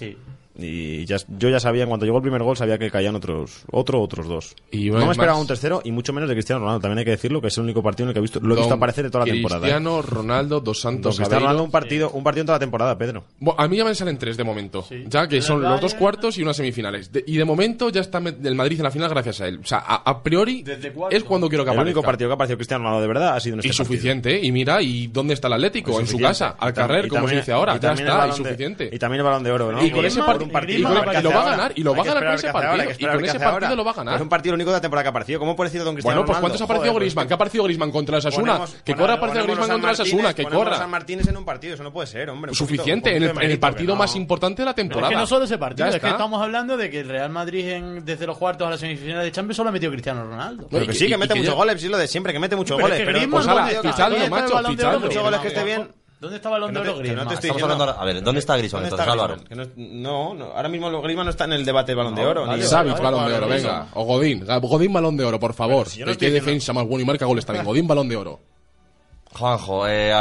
Y ya, yo ya sabía, en cuanto llegó el primer gol, sabía que caían otros, otro, otros dos. Y no me esperaba un tercero y mucho menos de Cristiano Ronaldo. También hay que decirlo, que es el único partido en el que he visto, lo he visto aparecer de toda la temporada. ¿eh? Cristiano Ronaldo, Dos Santos, Cristiano. Ronaldo un partido, un partido en toda la temporada, Pedro. Bueno, a mí ya me salen tres de momento. Ya que El son los dos cuartos y unas semifinales. De- y de momento ya está el Madrid en la final gracias a él. O sea, a, a priori es cuando quiero que El aparezca. único partido que ha aparecido Cristiano Ronaldo de verdad ha sido en este y partido. suficiente, ¿eh? y mira, ¿y dónde está el Atlético? Pues en su casa, al carrer, como se dice ahora. y Ya también el está, y balón de- suficiente. y también el balón de oro, ¿no? Y con ese Griezmann- partido partido y Griezmann- y lo va a ganar, y lo va a ganar con ese partido. ahora, Y con ese partido ahora. lo va a ganar. Es un partido único de la temporada que ha aparecido. ¿Cómo puede decir Don Cristiano Bueno, pues ¿cuántos ha aparecido Joder, Griezmann? ¿Qué ha aparecido Griezmann contra el Sasuna? Que corra aparecido ponemos Griezmann contra el Sasuna, que corra. San Martínez en un partido, eso no puede ser, hombre. Un Suficiente, en un el, partido más importante de la temporada. es que no solo ese partido, es que estamos hablando de que el Real Madrid en- desde los cuartos a las semifinales de Champions solo ha metido Cristiano Ronaldo. Pero que sí, que mete muchos goles, sí, lo de siempre, que mete muchos Pero es goles. que ¿Dónde está Balón de Oro Griezmann? a ver, ¿dónde está Griezmann entonces, Álvaro? no, ahora mismo Griezmann no está en el debate Balón de Oro. ni Balón de Oro, venga. O Godín. Godín, Balón de Oro, por favor. ¿Qué defensa más bueno y marca goles también? [laughs] Godín, Balón de Oro. Juanjo, eh...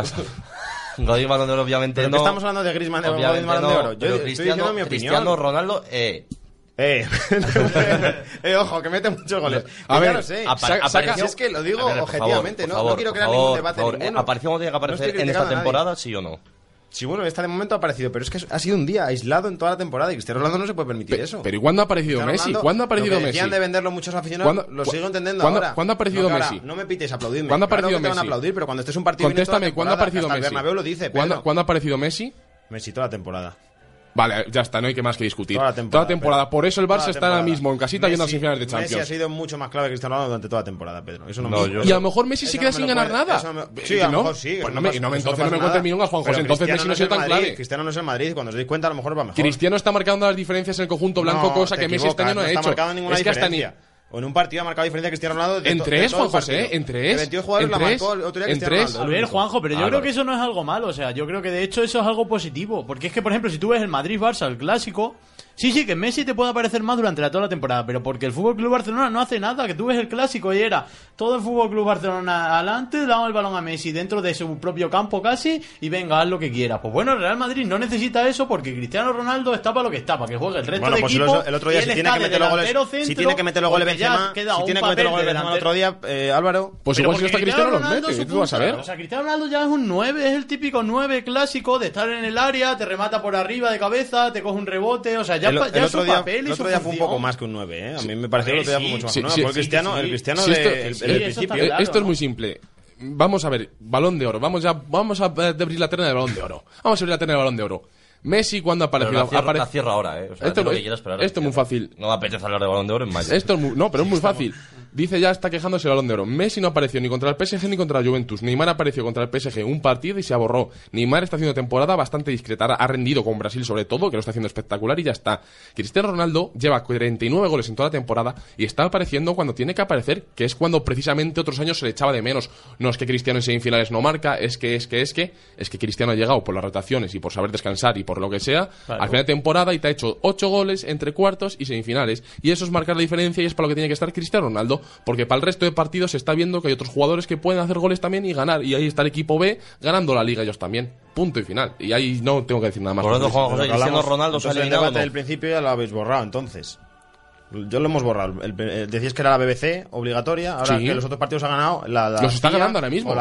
[laughs] Godín Balón de Oro obviamente no. estamos hablando de Griezmann, de Balón de Oro. Yo estoy diciendo mi opinión. Cristiano Ronaldo, eh... Eh, [laughs] eh, ojo, que mete muchos goles. Pues a ver, sé. Es que lo digo ver, objetivamente, favor, no, favor, no, quiero crear favor, ningún debate. Ninguno. ¿Apareció como tiene que aparecer no en esta temporada, sí o no? Sí, bueno, esta de momento ha aparecido, pero es que ha sido un día aislado en toda la temporada y Cristiano Ronaldo no se puede permitir eso. Pero ¿y cuándo ha aparecido Cristiano Messi? ¿Cuándo ha aparecido Messi? de venderlo muchos aficionados, lo sigo entendiendo ¿cuándo, ahora. ¿Cuándo ha aparecido no, Messi? Ahora, no me pites, aplaudidme. ¿Cuándo ha aparecido claro Messi? Te van a aplaudir, pero cuando estés un partido Contéstame, ¿cuándo ha aparecido Messi? Bernabéu lo dice, ¿Cuándo, ¿Cuándo ha aparecido Messi? Messi toda la temporada. Vale, ya está, no hay que más que discutir. Toda la temporada. Toda temporada. Por eso el Barça está ahora mismo en casita Messi, yendo a semifinales de Champions. Messi ha sido mucho más clave que Cristiano Ronaldo durante toda la temporada, Pedro. Eso no, no me... yo... Y a lo mejor Messi eso se queda no sin ganar puede... nada. Me... Sí, a lo mejor sí. Pues no, me, no, entonces no, me cuentes milongas, Juan José. Entonces Messi no ha sido tan Madrid, clave. Cristiano no es el Madrid. Cuando os dais cuenta, a lo mejor va mejor. Cristiano está marcando las diferencias en el conjunto blanco, cosa que Messi este año no ha hecho. Es que hasta ni... O en un partido ha marcado diferencia Cristiano Ronaldo. De en tres, Juan José, en tres. 22 jugadores la marcó el otro día en Ronaldo. A ver, Juanjo, pero yo creo que eso no es algo malo. O sea, yo creo que de hecho eso es algo positivo. Porque es que, por ejemplo, si tú ves el Madrid-Barça, el clásico Sí, sí, que Messi te puede aparecer más durante la, toda la temporada, pero porque el Fútbol Club Barcelona no hace nada, que tú ves el clásico y era todo el Fútbol Club Barcelona adelante, damos el balón a Messi dentro de su propio campo casi y venga, haz lo que quiera. Pues bueno, el Real Madrid no necesita eso porque Cristiano Ronaldo está para lo que está, para que juegue el resto bueno, de pues equipo. El otro día si tiene, que goles, centro, si tiene que meter los goles, si tiene que meter los goles Benzema, el otro día eh, Álvaro, pues igual si no está Cristiano, Ronaldo los tú vas a. O sea, Cristiano Ronaldo ya es un 9, es el típico 9 clásico de estar en el área, te remata por arriba de cabeza, te coge un rebote, o sea, ya, el, ya el otro su día, papel y el otro su día fue un poco más que un 9, ¿eh? A mí me pareció que el otro día fue mucho más que un 9. porque el cristiano, el cristiano de, esto, el, principio. Claro, esto es muy simple vamos a ver, balón de oro, vamos ya, vamos a eh, abrir la terna del balón de oro. Vamos a abrir la terna del balón de oro. Messi cuando apareció. La, cierro, apare... la cierro ahora, eh. O sea, esto, es, que esto es muy fácil. No me apetece hablar de balón de oro en mayo. Esto es muy, no, pero sí, es muy estamos... fácil. Dice ya está quejándose el balón de oro. Messi no apareció ni contra el PSG ni contra la Juventus. Neymar apareció contra el PSG un partido y se aborró. Neymar está haciendo temporada bastante discreta. Ha rendido con Brasil sobre todo, que lo está haciendo espectacular y ya está. Cristiano Ronaldo lleva 49 goles en toda la temporada y está apareciendo cuando tiene que aparecer, que es cuando precisamente otros años se le echaba de menos. No es que Cristiano en semifinales no marca, es que, es que, es que, es que Cristiano ha llegado por las rotaciones y por saber descansar y por lo que sea al final de temporada y te ha hecho 8 goles entre cuartos y semifinales. Y eso es marcar la diferencia y es para lo que tiene que estar Cristiano Ronaldo. Porque para el resto de partidos se está viendo que hay otros jugadores que pueden hacer goles también y ganar. Y ahí está el equipo B ganando la liga ellos también. Punto y final. Y ahí no tengo que decir nada más. Por otro José Cristiano Ronaldo se. El debate del principio ya lo habéis borrado, entonces. Yo lo hemos borrado. El, eh, decías que era la BBC obligatoria. Ahora que los otros partidos ha ganado la, la Los está ganando ahora mismo.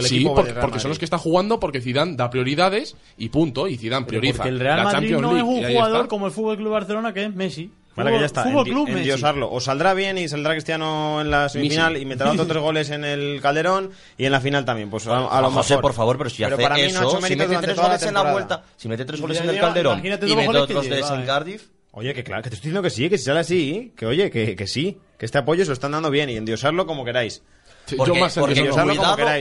Sí, porque, son los que están jugando porque Zidane da prioridades y punto. Y Zidane prioriza. Porque el Real la Madrid no es un jugador como el Fútbol Club Barcelona que es Messi. Vale, que ya está. Fútbol Club en, endiosarlo. O saldrá bien y saldrá Cristiano en la semifinal y meterá [laughs] otros tres goles en el Calderón y en la final también. Pues a, a ah, lo mejor. José, por favor, pero si pero hace para eso, mí no ha hecho si mete tres goles en la vuelta, si mete tres goles en el Calderón y mete otros tres en Cardiff. Oye, que claro, que te estoy diciendo que sí, que si sale así, que oye, que, que sí, que este apoyo se lo están dando bien y endiosarlo como queráis. Porque, yo más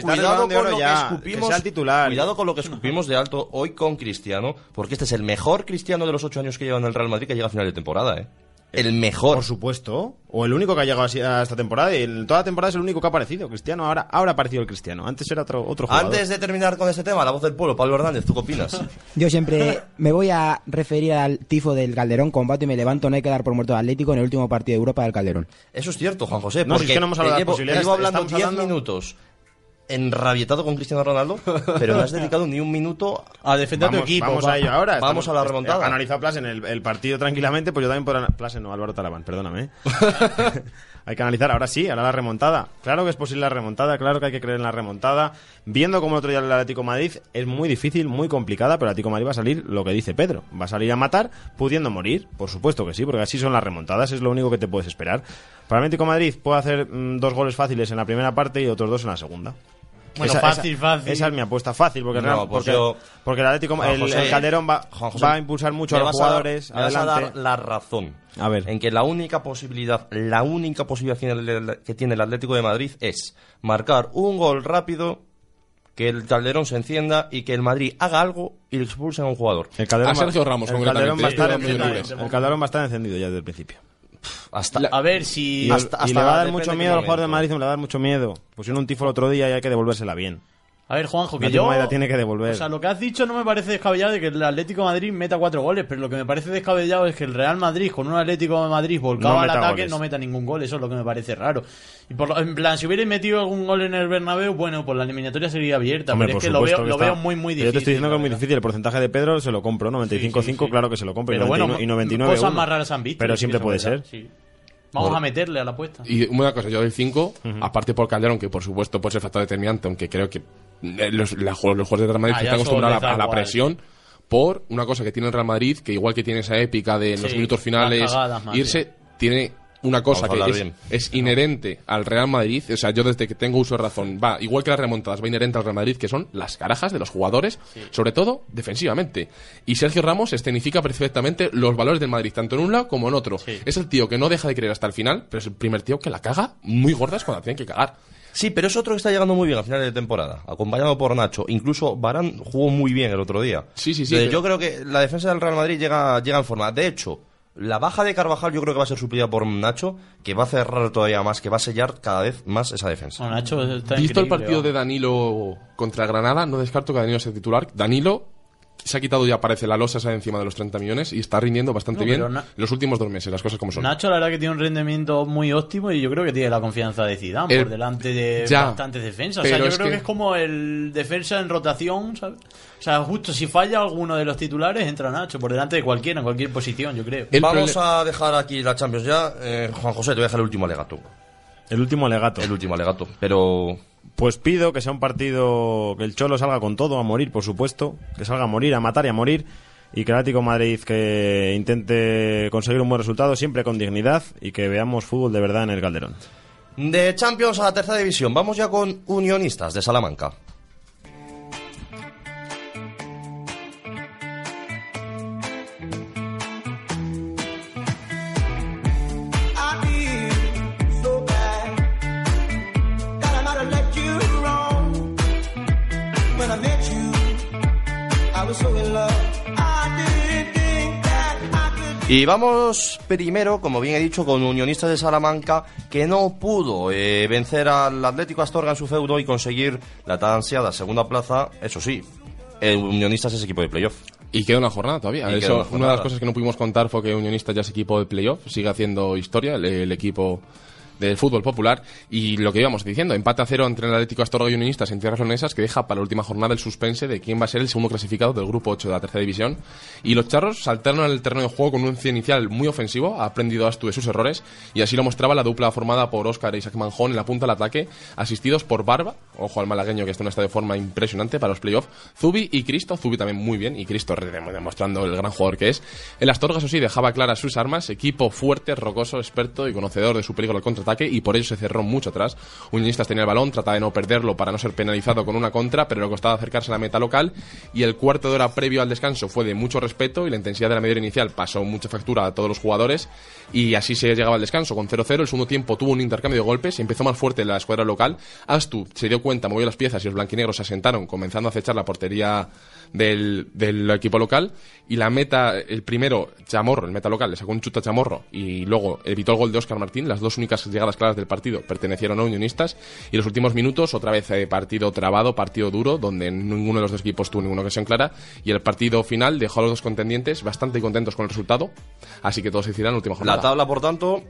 cuidado, con lo ya, que escupimos. Titular. Cuidado con lo que escupimos de alto hoy con Cristiano, porque este es el mejor Cristiano de los ocho años que lleva en el Real Madrid que llega a final de temporada, ¿eh? el mejor. Por supuesto. O el único que ha llegado a esta temporada. Y el, toda la temporada es el único que ha aparecido. Cristiano, ahora, ahora ha aparecido el Cristiano. Antes era otro, otro jugador. Antes de terminar con ese tema, la voz del pueblo, Pablo Hernández, ¿tú qué opinas? [laughs] Yo siempre me voy a referir al tifo del Calderón. Combate y me levanto. No hay que dar por muerto al Atlético en el último partido de Europa del Calderón. Eso es cierto, Juan José. No, porque es que no hemos hablado de. Llevo hablando 10 minutos enrabietado con Cristiano Ronaldo, pero no has dedicado ni un minuto a defender a tu equipo. Vamos a ello ahora. Vamos a la remontada. Eh, Analiza Plasen el, el, partido tranquilamente, pues yo también por Plasen, no, Álvaro Talabán, perdóname. [laughs] hay que analizar ahora sí, ahora la remontada. Claro que es posible la remontada, claro que hay que creer en la remontada. Viendo como el otro día el Atlético Madrid es muy difícil, muy complicada, pero el Atlético Madrid va a salir lo que dice Pedro, va a salir a matar pudiendo morir, por supuesto que sí, porque así son las remontadas, es lo único que te puedes esperar. Para el Atlético Madrid puede hacer mm, dos goles fáciles en la primera parte y otros dos en la segunda. Bueno, fácil, fácil. Esa es mi apuesta fácil, porque, no, pues porque, porque, el Atlético, el, Calderón va, va, a impulsar mucho a los jugadores. A a dar la razón. A ver. En que la única posibilidad, la única posibilidad que tiene el Atlético de Madrid es marcar un gol rápido que el Calderón se encienda y que el Madrid haga algo y le expulsen a un jugador. El Calderón a el Calderón va a estar encendido ya desde el principio. Hasta, A ver si. Hasta- y le va a dar mucho miedo al jugador de. Madrid, me le va a dar mucho miedo. Pusieron un tifo el otro día y hay que devolvérsela bien. A ver, Juanjo, que yo... la tiene que devolver. O sea, lo que has dicho no me parece descabellado de que el Atlético de Madrid meta cuatro goles, pero lo que me parece descabellado es que el Real Madrid, con un Atlético de Madrid volcado No al ataque, goles. no meta ningún gol. Eso es lo que me parece raro. Y por lo- en plan, si hubierais metido algún gol en el Bernabéu, bueno, pues la eliminatoria sería abierta. Hombre, pero es que lo veo, que lo está- veo muy, muy Yo difícil. te estoy diciendo que es muy difícil. El porcentaje de Pedro se lo compro. 95-5, claro que se lo compro. y Pero bueno, 91 y 99 cosas uno. más raras han visto. Pero siempre puede ser. sí. Vamos a meterle a la apuesta. Y una cosa, yo del 5, aparte por Calderón, que por supuesto puede ser factor determinante, aunque creo que los, la- los jugadores de Real Madrid Ah, están acostumbrados a, la presión, por una cosa que tiene el Real Madrid, que igual que tiene esa épica de en los minutos finales cagadas irse, tiene una cosa que es, es inherente al Real Madrid, o sea, yo desde que tengo uso de razón, va, igual que las remontadas, va inherente al Real Madrid, que son las carajas de los jugadores, sobre todo defensivamente. Y Sergio Ramos escenifica perfectamente los valores del Madrid, tanto en un lado como en otro. Es el tío que no deja de creer hasta el final, pero es el primer tío que la caga muy gordas cuando la tiene que cagar. Sí, pero es otro que está llegando muy bien a finales de temporada, acompañado por Nacho. Incluso Barán jugó muy bien el otro día. Sí, sí, sí, pero- Yo creo que la defensa del Real Madrid llega, llega en forma. De hecho, la baja de Carvajal yo creo que va a ser suplida por Nacho, que va a cerrar todavía más, que va a sellar cada vez más esa defensa. Bueno, Nacho está Visto el partido de Danilo contra Granada, no descarto que Danilo sea titular. Danilo se ha quitado ya, parece, la losa esa de encima de los 30 millones y está rindiendo bastante No, bien en los últimos dos meses, las cosas como son. Nacho, la verdad que tiene un rendimiento muy óptimo y yo creo que tiene la confianza de Zidane El- por delante de Ya, bastantes defensas. O sea, yo creo que- que... es como el defensa en rotación, ¿sabes? O sea, justo si falla alguno de los titulares, entra Nacho por delante de cualquiera, en cualquier posición, yo creo. Vamos a dejar aquí la Champions ya. Eh, Juan José, te voy a dejar el último alegato. El último alegato. El último alegato. Pero Pues pido que sea un partido que el Cholo salga con todo, a morir, por supuesto, que salga a morir, a matar y a morir, y que el Atlético Madrid que intente conseguir un buen resultado siempre con dignidad y que veamos fútbol de verdad en el Calderón. de Champions a la tercera división, vamos ya con Unionistas de Salamanca. Y vamos primero, como bien he dicho, con Unionistas de Salamanca, que no pudo eh, vencer al Atlético Astorga en su feudo y conseguir la tan ansiada segunda plaza. Eso sí, el Unionistas es equipo de playoff. Y queda una jornada todavía. Y Eso, una una, de las cosas que no pudimos contar fue que Unionista ya es equipo de playoff, sigue haciendo historia el, el equipo del fútbol popular y lo que íbamos diciendo, empate a cero entre el Atlético Astorga y Unionistas en tierras leonesas que deja para la última jornada el suspense de quién va a ser el segundo clasificado del grupo 8 de la tercera división y los charros saltaron al terreno de juego con un once inicial muy ofensivo, ha aprendido Astu de sus errores y así lo mostraba la dupla formada por Óscar e Isaac Manjón en la punta del ataque, asistidos por Barba, ojo al malagueño que está en un de forma impresionante para los playoffs, Zubi y Cristo, Zubi también muy bien y Cristo demostrando el gran jugador que es. El Astorga, eso sí, dejaba claras sus armas, equipo fuerte, rocoso, experto y conocedor de su peligro al y por ello se cerró mucho atrás. Unionistas tenía el balón, trataba de no perderlo para no ser penalizado con una contra, pero le costaba acercarse a la meta local y el cuarto de hora previo al descanso fue de mucho respeto y la intensidad de la media inicial pasó mucha factura a todos los jugadores y así se llegaba al descanso con 0-0. El segundo tiempo tuvo un intercambio de golpes empezó más fuerte la escuadra local. Astu se dio cuenta, movió las piezas y los blanquinegros se asentaron, comenzando a acechar la portería del, del equipo local. Y la meta, el primero, Chamorro, el meta local, le sacó un chuta a Chamorro y luego evitó el gol de Óscar Martín. Las dos únicas llegadas claras del partido pertenecieron a Unionistas. Y los últimos minutos, otra vez eh, partido trabado, partido duro, donde ninguno de los dos equipos tuvo ninguna ocasión clara. Y el partido final dejó a los dos contendientes bastante contentos con el resultado. Así que todos se hicieron la última jornada. La tabla, por tanto,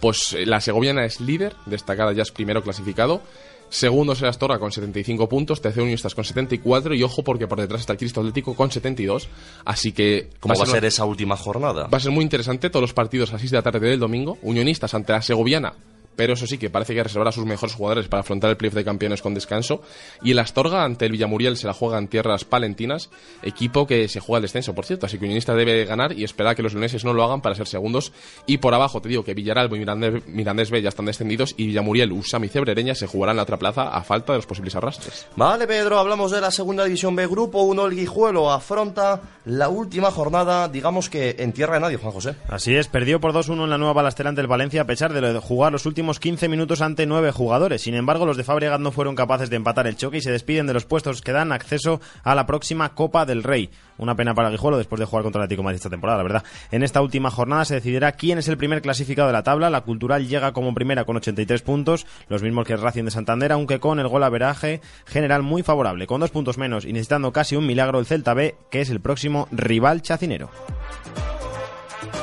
Pues eh, la segoviana es líder, destacada ya es primero clasificado. Segundo será Astorga con 75 puntos, tercero Unionistas con 74 y ojo porque por detrás está el Cristo Atlético con 72. Así que ¿cómo va a ser una- esa última jornada? Va a ser muy interesante todos los partidos a las 6 de la tarde del domingo. Unionistas ante la Segoviana, pero eso sí que parece que reservará a sus mejores jugadores para afrontar el playoff de campeones con descanso. Y el Astorga ante el Villamuriel se la juega en tierras palentinas, equipo que se juega el descenso, por cierto. Así que Unionista debe ganar y esperar que los leoneses no lo hagan para ser segundos. Y por abajo te digo que Villaralbo y Mirandés, Mirandés B ya están descendidos y Villamuriel, Usam y Cebrereña se jugarán en la otra plaza a falta de los posibles arrastres. Vale, Pedro, hablamos de la segunda división B. Grupo 1, el Guijuelo afronta la última jornada, digamos que en tierra de nadie, Juan José. Así es, perdió por 2-1 en la nueva balastera ante el Valencia a pesar de jugar los últimos últimos 15 minutos ante nueve jugadores. Sin embargo, los de Fabregat no fueron capaces de empatar el choque y se despiden de los puestos que dan acceso a la próxima Copa del Rey. Una pena para Guijuelo después de jugar contra el Atlético esta temporada, la verdad. En esta última jornada se decidirá quién es el primer clasificado de la tabla. La Cultural llega como primera con 83 puntos, los mismos que el Racing de Santander, aunque con el gol averaje general muy favorable. Con dos puntos menos y necesitando casi un milagro el Celta B, que es el próximo rival chacinero.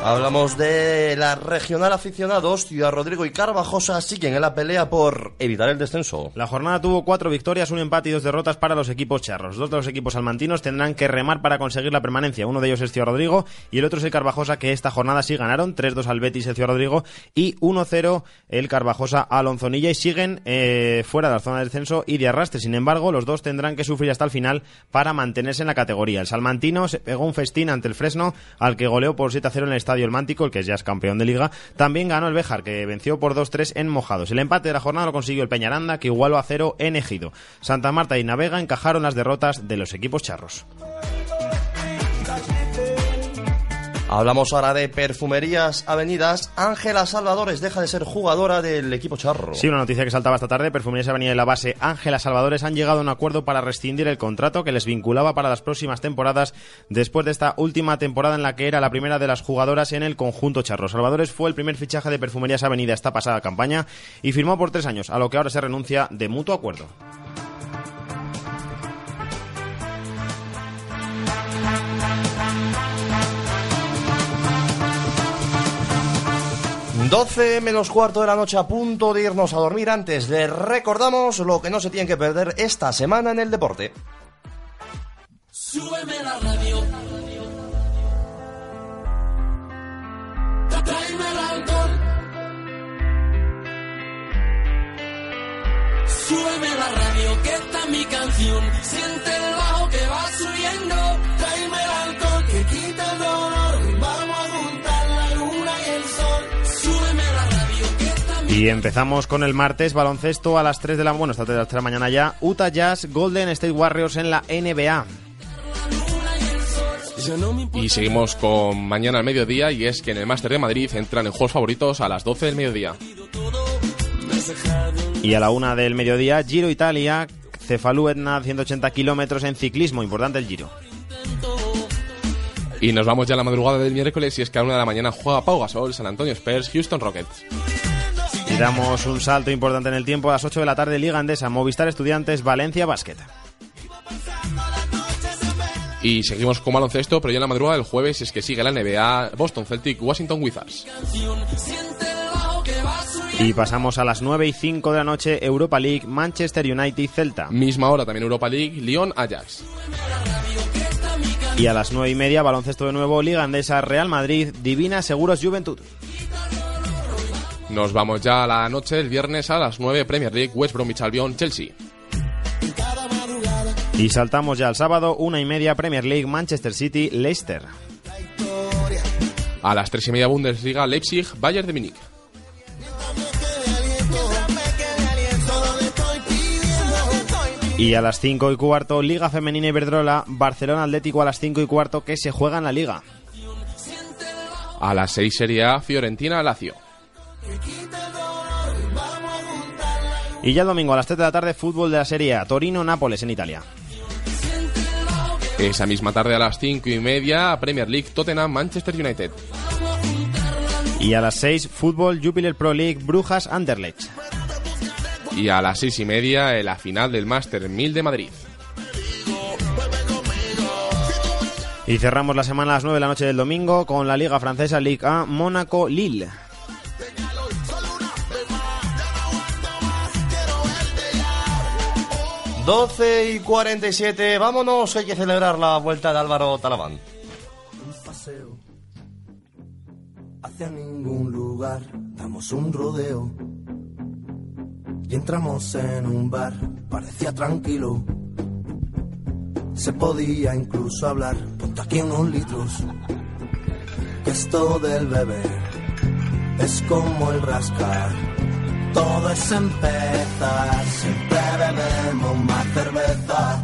Hablamos de la regional aficionados. Ciudad Rodrigo y Carvajosa siguen en la pelea por evitar el descenso. La jornada tuvo cuatro victorias, un empate y dos derrotas para los equipos charros. Dos de los equipos salmantinos tendrán que remar para conseguir la permanencia. Uno de ellos es Ciudad Rodrigo y el otro es el Carvajosa, que esta jornada sí ganaron. 3-2 al Betis el Ciudad Rodrigo y 1-0 el Carvajosa al Onzonilla y siguen eh, fuera de la zona de descenso y de arrastre. Sin embargo, los dos tendrán que sufrir hasta el final para mantenerse en la categoría. El salmantino se pegó un festín ante el Fresno, al que goleó por 7-0 en el estadio El Mántico, el que ya es campeón de liga. También ganó el Béjar, que venció por 2-3 en Mojados. El empate de la jornada lo consiguió el Peñaranda, que igualó a 0 en Ejido. Santa Marta y Navega encajaron las derrotas de los equipos charros. Hablamos ahora de perfumerías avenidas. Ángela Salvadores deja de ser jugadora del equipo charro. Sí, una noticia que saltaba esta tarde. Perfumerías Avenida de la base Ángela Salvadores han llegado a un acuerdo para rescindir el contrato que les vinculaba para las próximas temporadas después de esta última temporada en la que era la primera de las jugadoras en el conjunto charro. Salvadores fue el primer fichaje de Perfumerías Avenida esta pasada campaña y firmó por tres años, a lo que ahora se renuncia de mutuo acuerdo. 12 menos cuarto de la noche a punto de irnos a dormir. Antes les recordamos lo que no se tienen que perder esta semana en el deporte. Súbeme la radio. Tráeme el alcohol. Súbeme la radio, que esta es mi canción. Siente el bajo que va subiendo. Y empezamos con el martes, baloncesto a las 3 de la, bueno, hasta las 3 de la mañana ya. Utah Jazz, Golden State Warriors en la NBA. Y seguimos con mañana al mediodía y es que en el Máster de Madrid entran en juegos favoritos a las 12 del mediodía. Y a la una del mediodía, Giro Italia, Cefalú Etna, 180 kilómetros en ciclismo. Importante el Giro. Y nos vamos ya a la madrugada del miércoles y es que a la una de la mañana juega Pau Gasol, San Antonio Spurs, Houston Rockets. Y damos un salto importante en el tiempo a las 8 de la tarde, Liga Andesa, Movistar Estudiantes, Valencia Basket. Y seguimos con baloncesto, pero ya en la madrugada del jueves es que sigue la NBA, Boston Celtic, Washington Wizards. Y pasamos a las 9 y 5 de la noche, Europa League, Manchester United, Celta. Misma hora también Europa League, Lyon, Ajax. Y a las 9 y media, baloncesto de nuevo, Liga Andesa, Real Madrid, Divina Seguros Juventud. Nos vamos ya a la noche del viernes a las 9, Premier League, West Bromwich Albion, Chelsea. Y saltamos ya al sábado, una y media, Premier League, Manchester City, Leicester. A las 3 y media Bundesliga, Leipzig, Bayern de Múnich. Y a las 5 y cuarto, Liga Femenina Iberdrola, Barcelona Atlético a las 5 y cuarto, que se juega en la Liga. A las 6 Serie A, Fiorentina, Lazio. Y ya el domingo a las 3 de la tarde, fútbol de la Serie A, Torino-Nápoles en Italia. Esa misma tarde a las 5 y media, Premier League, Tottenham, Manchester United. Y a las 6, fútbol Jupiler Pro League, Brujas Anderlecht. Y a las 6 y media, la final del Master 1000 de Madrid. Y cerramos la semana a las 9 de la noche del domingo con la Liga Francesa Ligue A, Mónaco-Lille. 12 y 47, vámonos, hay que celebrar la vuelta de Álvaro Talaván. Un paseo hacia ningún lugar, damos un rodeo y entramos en un bar, parecía tranquilo. Se podía incluso hablar, ponte aquí unos litros. Que esto del beber es como el rascar. Todo es empezar, siempre bebemos más cerveza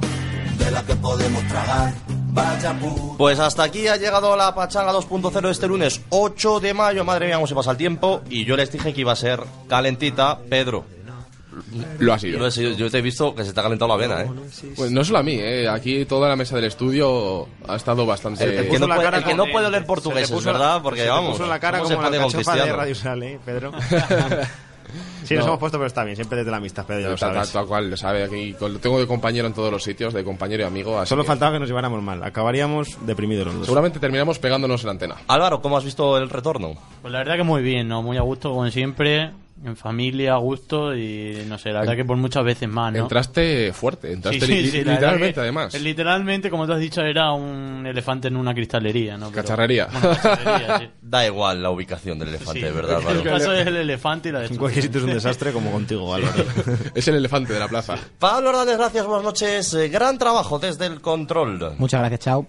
de la que podemos tragar. Vaya. Pues hasta aquí ha llegado la Pachanga 2.0 este lunes 8 de mayo. Madre mía, cómo se pasa el tiempo. Y yo les dije que iba a ser calentita. Pedro. Lo ha sido. Lo he sido. Yo te he visto que se te ha calentado la vena, ¿eh? Pues no solo a mí, eh. aquí toda la mesa del estudio ha estado bastante... El, el que no puede, el que no puede oler portugués, ¿verdad? Porque se te vamos. puso la cara ¿cómo como se la cachofa de Cristiano? Radio Sal, ¿eh, Pedro? [laughs] [laughs] sí, nos No. hemos puesto, pero está bien. Siempre desde la amistad, Pedro, ya lo Tal, sabes. tal cual, lo sabe. Aquí con- lo tengo de compañero en todos los sitios, de compañero y amigo. así Solo que faltaba que nos lleváramos mal. Acabaríamos deprimidos los dos. Seguramente terminamos pegándonos en la antena. Álvaro, ¿cómo has visto el retorno? Pues la verdad que muy bien, ¿no? Muy a gusto, como siempre. En familia, a gusto y no sé, la verdad que por muchas veces más, ¿no? Entraste fuerte, entraste Sí, sí, li- sí, literalmente que- además. Literalmente, como tú has dicho, era un elefante en una cristalería, ¿no? Pero- Cacharrería. Bueno, cacharrería, sí. [laughs] Da igual la ubicación del elefante, Sí, ¿verdad, El caso es el elefante y la En cualquier sitio es un desastre, como contigo, Álvaro. [laughs] es el elefante de la plaza. Pablo Hernández, gracias, buenas noches. Eh, Gran trabajo desde el control. Muchas gracias, chao.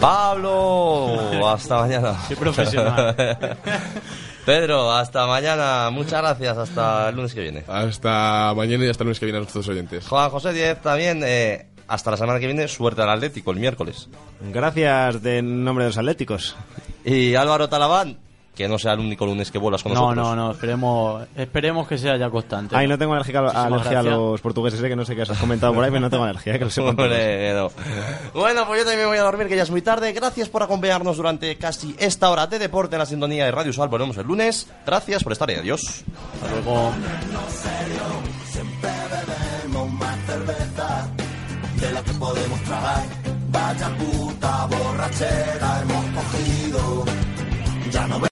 Pablo, [laughs] hasta mañana. Qué profesional. [laughs] Pedro, hasta mañana. Muchas gracias. Hasta el lunes que viene. Hasta mañana y hasta el lunes que viene a nuestros oyentes. Juan José Diez también. eh, hasta la semana que viene. Suerte al Atlético el miércoles. Gracias de en nombre de los atléticos. Y Álvaro Talabán, que no sea el único lunes que vuelas con No, nosotros. no, no, esperemos, esperemos que sea ya constante. Ay, no tengo alergia, Muchísimas alergia a los portugueses, sé que no sé qué has comentado por ahí, pero no tengo alergia, que lo sepan no. Bueno, pues yo también me voy a dormir, que ya es muy tarde. Gracias por acompañarnos durante casi esta hora de deporte en la sintonía de Radio Sal. Volvemos el lunes. Gracias por estar ahí. Adiós. Hasta luego. Siempre bebemos más cerveza de la que podemos tragar. Vaya puta borrachera hemos cogido.